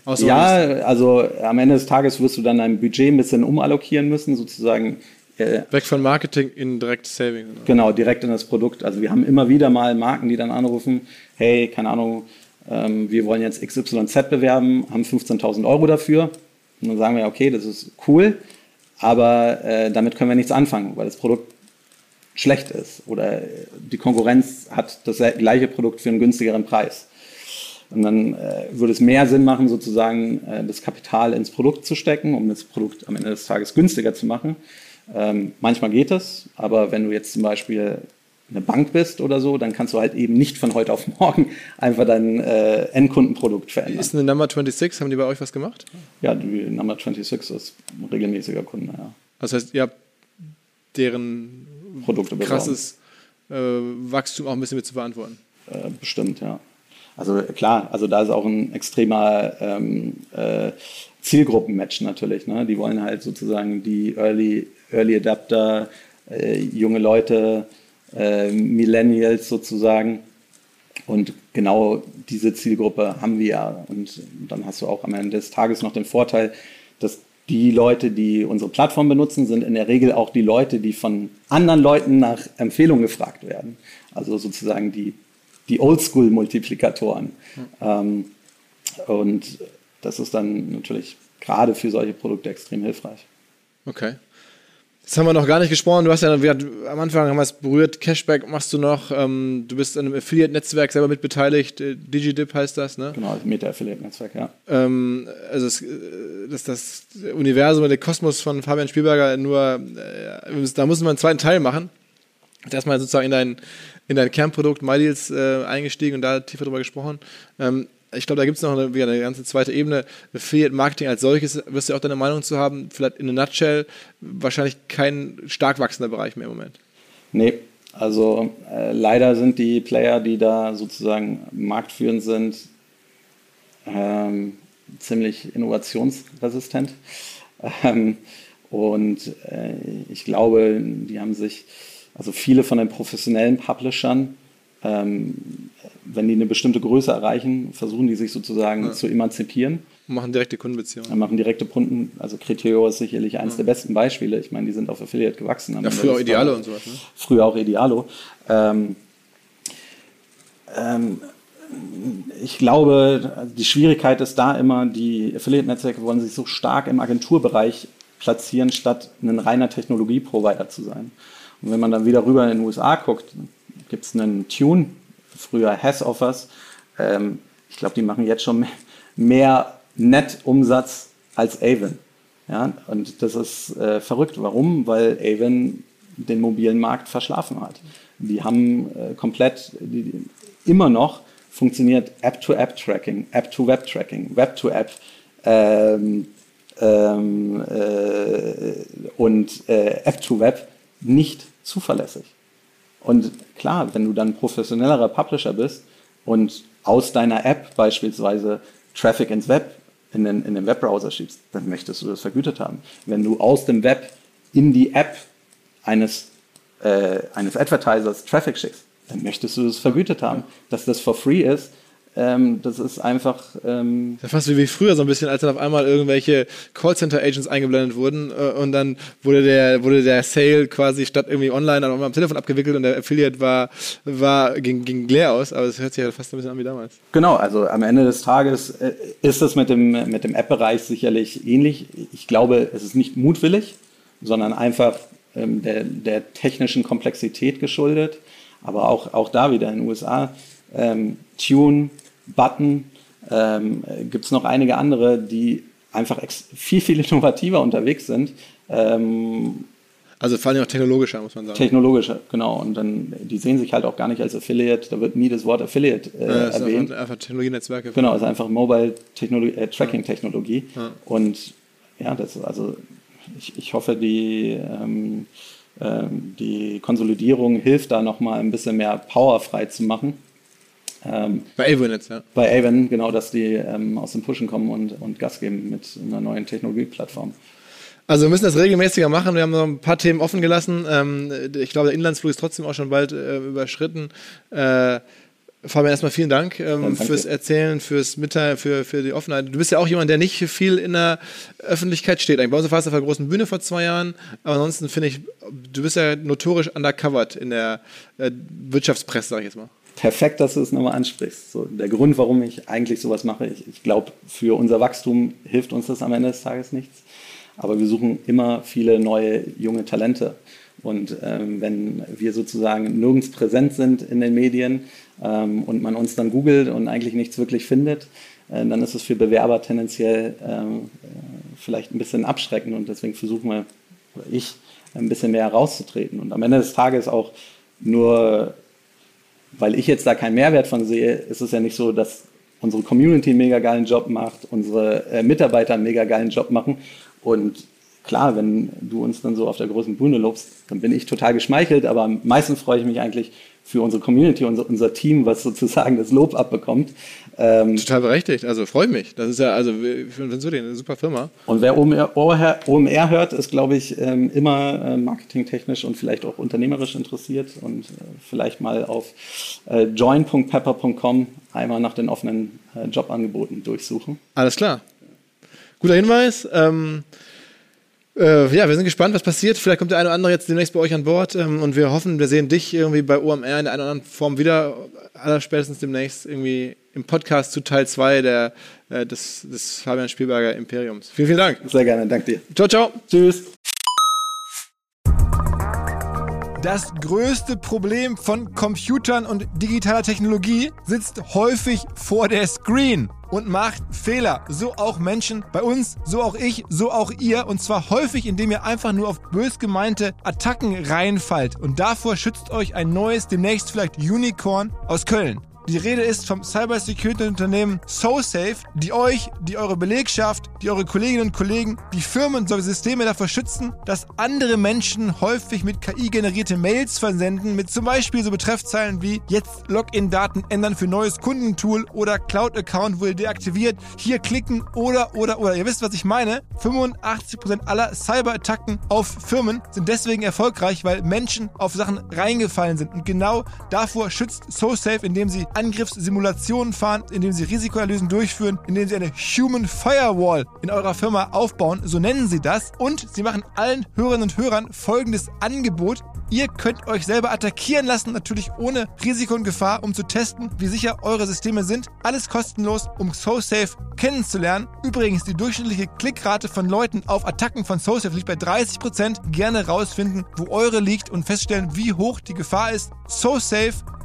ja, also am Ende des Tages wirst du dann dein Budget ein bisschen umallokieren müssen, sozusagen. Äh, Weg von Marketing in direkt Saving. Oder? Genau, direkt in das Produkt. Also wir haben immer wieder mal Marken, die dann anrufen, hey, keine Ahnung, ähm, wir wollen jetzt XYZ bewerben, haben 15.000 Euro dafür. Und dann sagen wir, okay, das ist cool, aber äh, damit können wir nichts anfangen, weil das Produkt schlecht ist oder die Konkurrenz hat das gleiche Produkt für einen günstigeren Preis. Und dann äh, würde es mehr Sinn machen, sozusagen äh, das Kapital ins Produkt zu stecken, um das Produkt am Ende des Tages günstiger zu machen. Ähm, manchmal geht es, aber wenn du jetzt zum Beispiel eine Bank bist oder so, dann kannst du halt eben nicht von heute auf morgen einfach dein äh, Endkundenprodukt verändern. Ist eine Number 26, haben die bei euch was gemacht? Ja, die Number 26 ist ein regelmäßiger Kunde, ja. Das heißt, ihr habt deren Produkte krasses äh, Wachstum auch ein bisschen mit zu beantworten. Äh, bestimmt, ja. Also klar, also da ist auch ein extremer ähm, äh, Zielgruppenmatch natürlich. Ne? Die wollen halt sozusagen die Early, Early Adapter, äh, junge Leute, äh, Millennials sozusagen. Und genau diese Zielgruppe haben wir ja. Und dann hast du auch am Ende des Tages noch den Vorteil, dass die Leute, die unsere Plattform benutzen, sind in der Regel auch die Leute, die von anderen Leuten nach Empfehlungen gefragt werden. Also sozusagen die, die Oldschool-Multiplikatoren. Mhm. Ähm, und das ist dann natürlich gerade für solche Produkte extrem hilfreich. Okay. Das haben wir noch gar nicht gesprochen. Du hast ja wir, am Anfang haben wir es berührt. Cashback machst du noch. Ähm, du bist an einem Affiliate-Netzwerk selber mit beteiligt. Äh, DigiDip heißt das, ne? Genau, Meta-Affiliate-Netzwerk, ja. Ähm, also es, äh, das, das Universum, der Kosmos von Fabian Spielberger nur, äh, da muss man einen zweiten Teil machen. Erstmal sozusagen in dein, in dein Kernprodukt MyDeals äh, eingestiegen und da tiefer drüber gesprochen. Ähm, ich glaube, da gibt es noch eine, eine, ganze zweite Ebene. Affiliate Marketing als solches, wirst du auch deine Meinung zu haben, vielleicht in a nutshell, wahrscheinlich kein stark wachsender Bereich mehr im Moment. Nee, also äh, leider sind die Player, die da sozusagen marktführend sind, ähm, ziemlich innovationsresistent. Ähm, und äh, ich glaube, die haben sich, also viele von den professionellen Publishern, ähm, wenn die eine bestimmte Größe erreichen, versuchen die sich sozusagen ja. zu emanzipieren. Machen direkte Kundenbeziehungen. Machen direkte Kunden, also Criteo ist sicherlich eines ja. der besten Beispiele. Ich meine, die sind auf Affiliate gewachsen. Ja, früher auch Idealo und sowas. Ne? Früher auch Idealo. Ähm, ähm, ich glaube, die Schwierigkeit ist da immer, die Affiliate-Netzwerke wollen sich so stark im Agenturbereich platzieren, statt ein reiner Technologie-Provider zu sein. Und wenn man dann wieder rüber in den USA guckt, gibt es einen Tune, früher Hass-Offers. Ähm, ich glaube, die machen jetzt schon mehr Net-Umsatz als Avon. Ja, und das ist äh, verrückt. Warum? Weil Avon den mobilen Markt verschlafen hat. Die haben äh, komplett, die, immer noch funktioniert App-to-App-Tracking, App-to-Web-Tracking, Web-to-App ähm, ähm, äh, und äh, App-to-Web nicht zuverlässig. Und klar, wenn du dann professionellerer Publisher bist und aus deiner App beispielsweise Traffic ins Web, in den, in den Webbrowser schiebst, dann möchtest du das vergütet haben. Wenn du aus dem Web in die App eines, äh, eines Advertisers Traffic schickst, dann möchtest du das vergütet haben. Dass das for free ist, ähm, das ist einfach. Ähm ja, fast wie früher so ein bisschen, als dann auf einmal irgendwelche Callcenter-Agents eingeblendet wurden äh, und dann wurde der, wurde der Sale quasi statt irgendwie online dann auch mal am Telefon abgewickelt und der Affiliate war, war ging, ging leer aus, aber es hört sich ja fast ein bisschen an wie damals. Genau, also am Ende des Tages äh, ist das mit dem, mit dem App-Bereich sicherlich ähnlich. Ich glaube, es ist nicht mutwillig, sondern einfach ähm, der, der technischen Komplexität geschuldet. Aber auch, auch da wieder in den USA, ähm, Tune, Button, ähm, gibt es noch einige andere, die einfach viel, viel *laughs* innovativer unterwegs sind. Ähm, also vor allem auch technologischer, muss man sagen. Technologischer, genau. Und dann, die sehen sich halt auch gar nicht als Affiliate, da wird nie das Wort Affiliate äh, ja, das erwähnt. Ist einfach Technologienetzwerke. Genau, es ist einfach Mobile äh, Tracking Technologie. Ja. Und ja, das ist also, ich, ich hoffe, die, ähm, ähm, die Konsolidierung hilft da nochmal ein bisschen mehr Power frei zu machen. Ähm, bei Avon jetzt, ja. Bei Avon, genau, dass die ähm, aus dem Pushen kommen und, und Gas geben mit einer neuen Technologieplattform. Also wir müssen das regelmäßiger machen. Wir haben noch ein paar Themen offen gelassen. Ähm, ich glaube, der Inlandsflug ist trotzdem auch schon bald äh, überschritten. Äh, Fabian, erstmal vielen Dank ähm, ja, fürs Erzählen, fürs Mitteilen, für, für die Offenheit. Du bist ja auch jemand, der nicht viel in der Öffentlichkeit steht. Eigentlich bei uns warst du auf der großen Bühne vor zwei Jahren, aber ansonsten finde ich, du bist ja notorisch undercovered in der äh, Wirtschaftspresse, sag ich jetzt mal. Perfekt, dass du es nochmal ansprichst. So, der Grund, warum ich eigentlich sowas mache, ich, ich glaube, für unser Wachstum hilft uns das am Ende des Tages nichts. Aber wir suchen immer viele neue junge Talente. Und ähm, wenn wir sozusagen nirgends präsent sind in den Medien ähm, und man uns dann googelt und eigentlich nichts wirklich findet, äh, dann ist es für Bewerber tendenziell ähm, äh, vielleicht ein bisschen abschreckend. Und deswegen versuchen wir, oder ich, ein bisschen mehr herauszutreten. Und am Ende des Tages auch nur, weil ich jetzt da keinen Mehrwert von sehe, ist es ja nicht so, dass unsere Community einen mega geilen Job macht, unsere äh, Mitarbeiter einen mega geilen Job machen. Und klar, wenn du uns dann so auf der großen Bühne lobst, dann bin ich total geschmeichelt, aber am meisten freue ich mich eigentlich für unsere Community, unser, unser Team, was sozusagen das Lob abbekommt. Ähm, total berechtigt, also freue mich. Das ist ja, also für Vensuri eine super Firma. Und wer OMR, OMR hört, ist, glaube ich, ähm, immer äh, marketingtechnisch und vielleicht auch unternehmerisch interessiert und äh, vielleicht mal auf äh, join.pepper.com einmal nach den offenen Jobangeboten durchsuchen. Alles klar. Guter Hinweis. Ähm, äh, ja, wir sind gespannt, was passiert. Vielleicht kommt der eine oder andere jetzt demnächst bei euch an Bord ähm, und wir hoffen, wir sehen dich irgendwie bei OMR in der einen oder anderen Form wieder, allerspätestens demnächst irgendwie im Podcast zu Teil 2 äh, des, des Fabian Spielberger Imperiums. Vielen, vielen Dank. Sehr gerne, danke dir. Ciao, ciao. Tschüss. Das größte Problem von Computern und digitaler Technologie sitzt häufig vor der Screen und macht Fehler. So auch Menschen bei uns, so auch ich, so auch ihr. Und zwar häufig, indem ihr einfach nur auf bös gemeinte Attacken reinfallt. Und davor schützt euch ein neues, demnächst vielleicht Unicorn aus Köln. Die Rede ist vom Cybersecurity-Unternehmen SoSafe, die euch, die eure Belegschaft, die eure Kolleginnen und Kollegen, die Firmen sowie Systeme davor schützen, dass andere Menschen häufig mit KI generierte Mails versenden, mit zum Beispiel so Betreffzeilen wie jetzt Login-Daten ändern für neues Kundentool oder Cloud-Account wurde deaktiviert, hier klicken oder, oder, oder. Ihr wisst, was ich meine. 85% aller Cyber-Attacken auf Firmen sind deswegen erfolgreich, weil Menschen auf Sachen reingefallen sind. Und genau davor schützt SoSafe, indem sie Angriffssimulationen fahren, indem sie Risikoanalysen durchführen, indem sie eine Human Firewall in eurer Firma aufbauen, so nennen sie das. Und sie machen allen Hörerinnen und Hörern folgendes Angebot. Ihr könnt euch selber attackieren lassen, natürlich ohne Risiko und Gefahr, um zu testen, wie sicher eure Systeme sind. Alles kostenlos, um SoSafe kennenzulernen. Übrigens, die durchschnittliche Klickrate von Leuten auf Attacken von SoSafe liegt bei 30%. Gerne rausfinden, wo eure liegt und feststellen, wie hoch die Gefahr ist.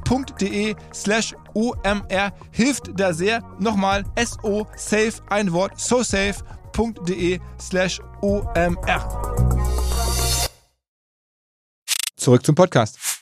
SoSafe.de slash OMR hilft da sehr. Nochmal SO-Safe, ein Wort, sosafe.de slash OMR. Zurück zum Podcast.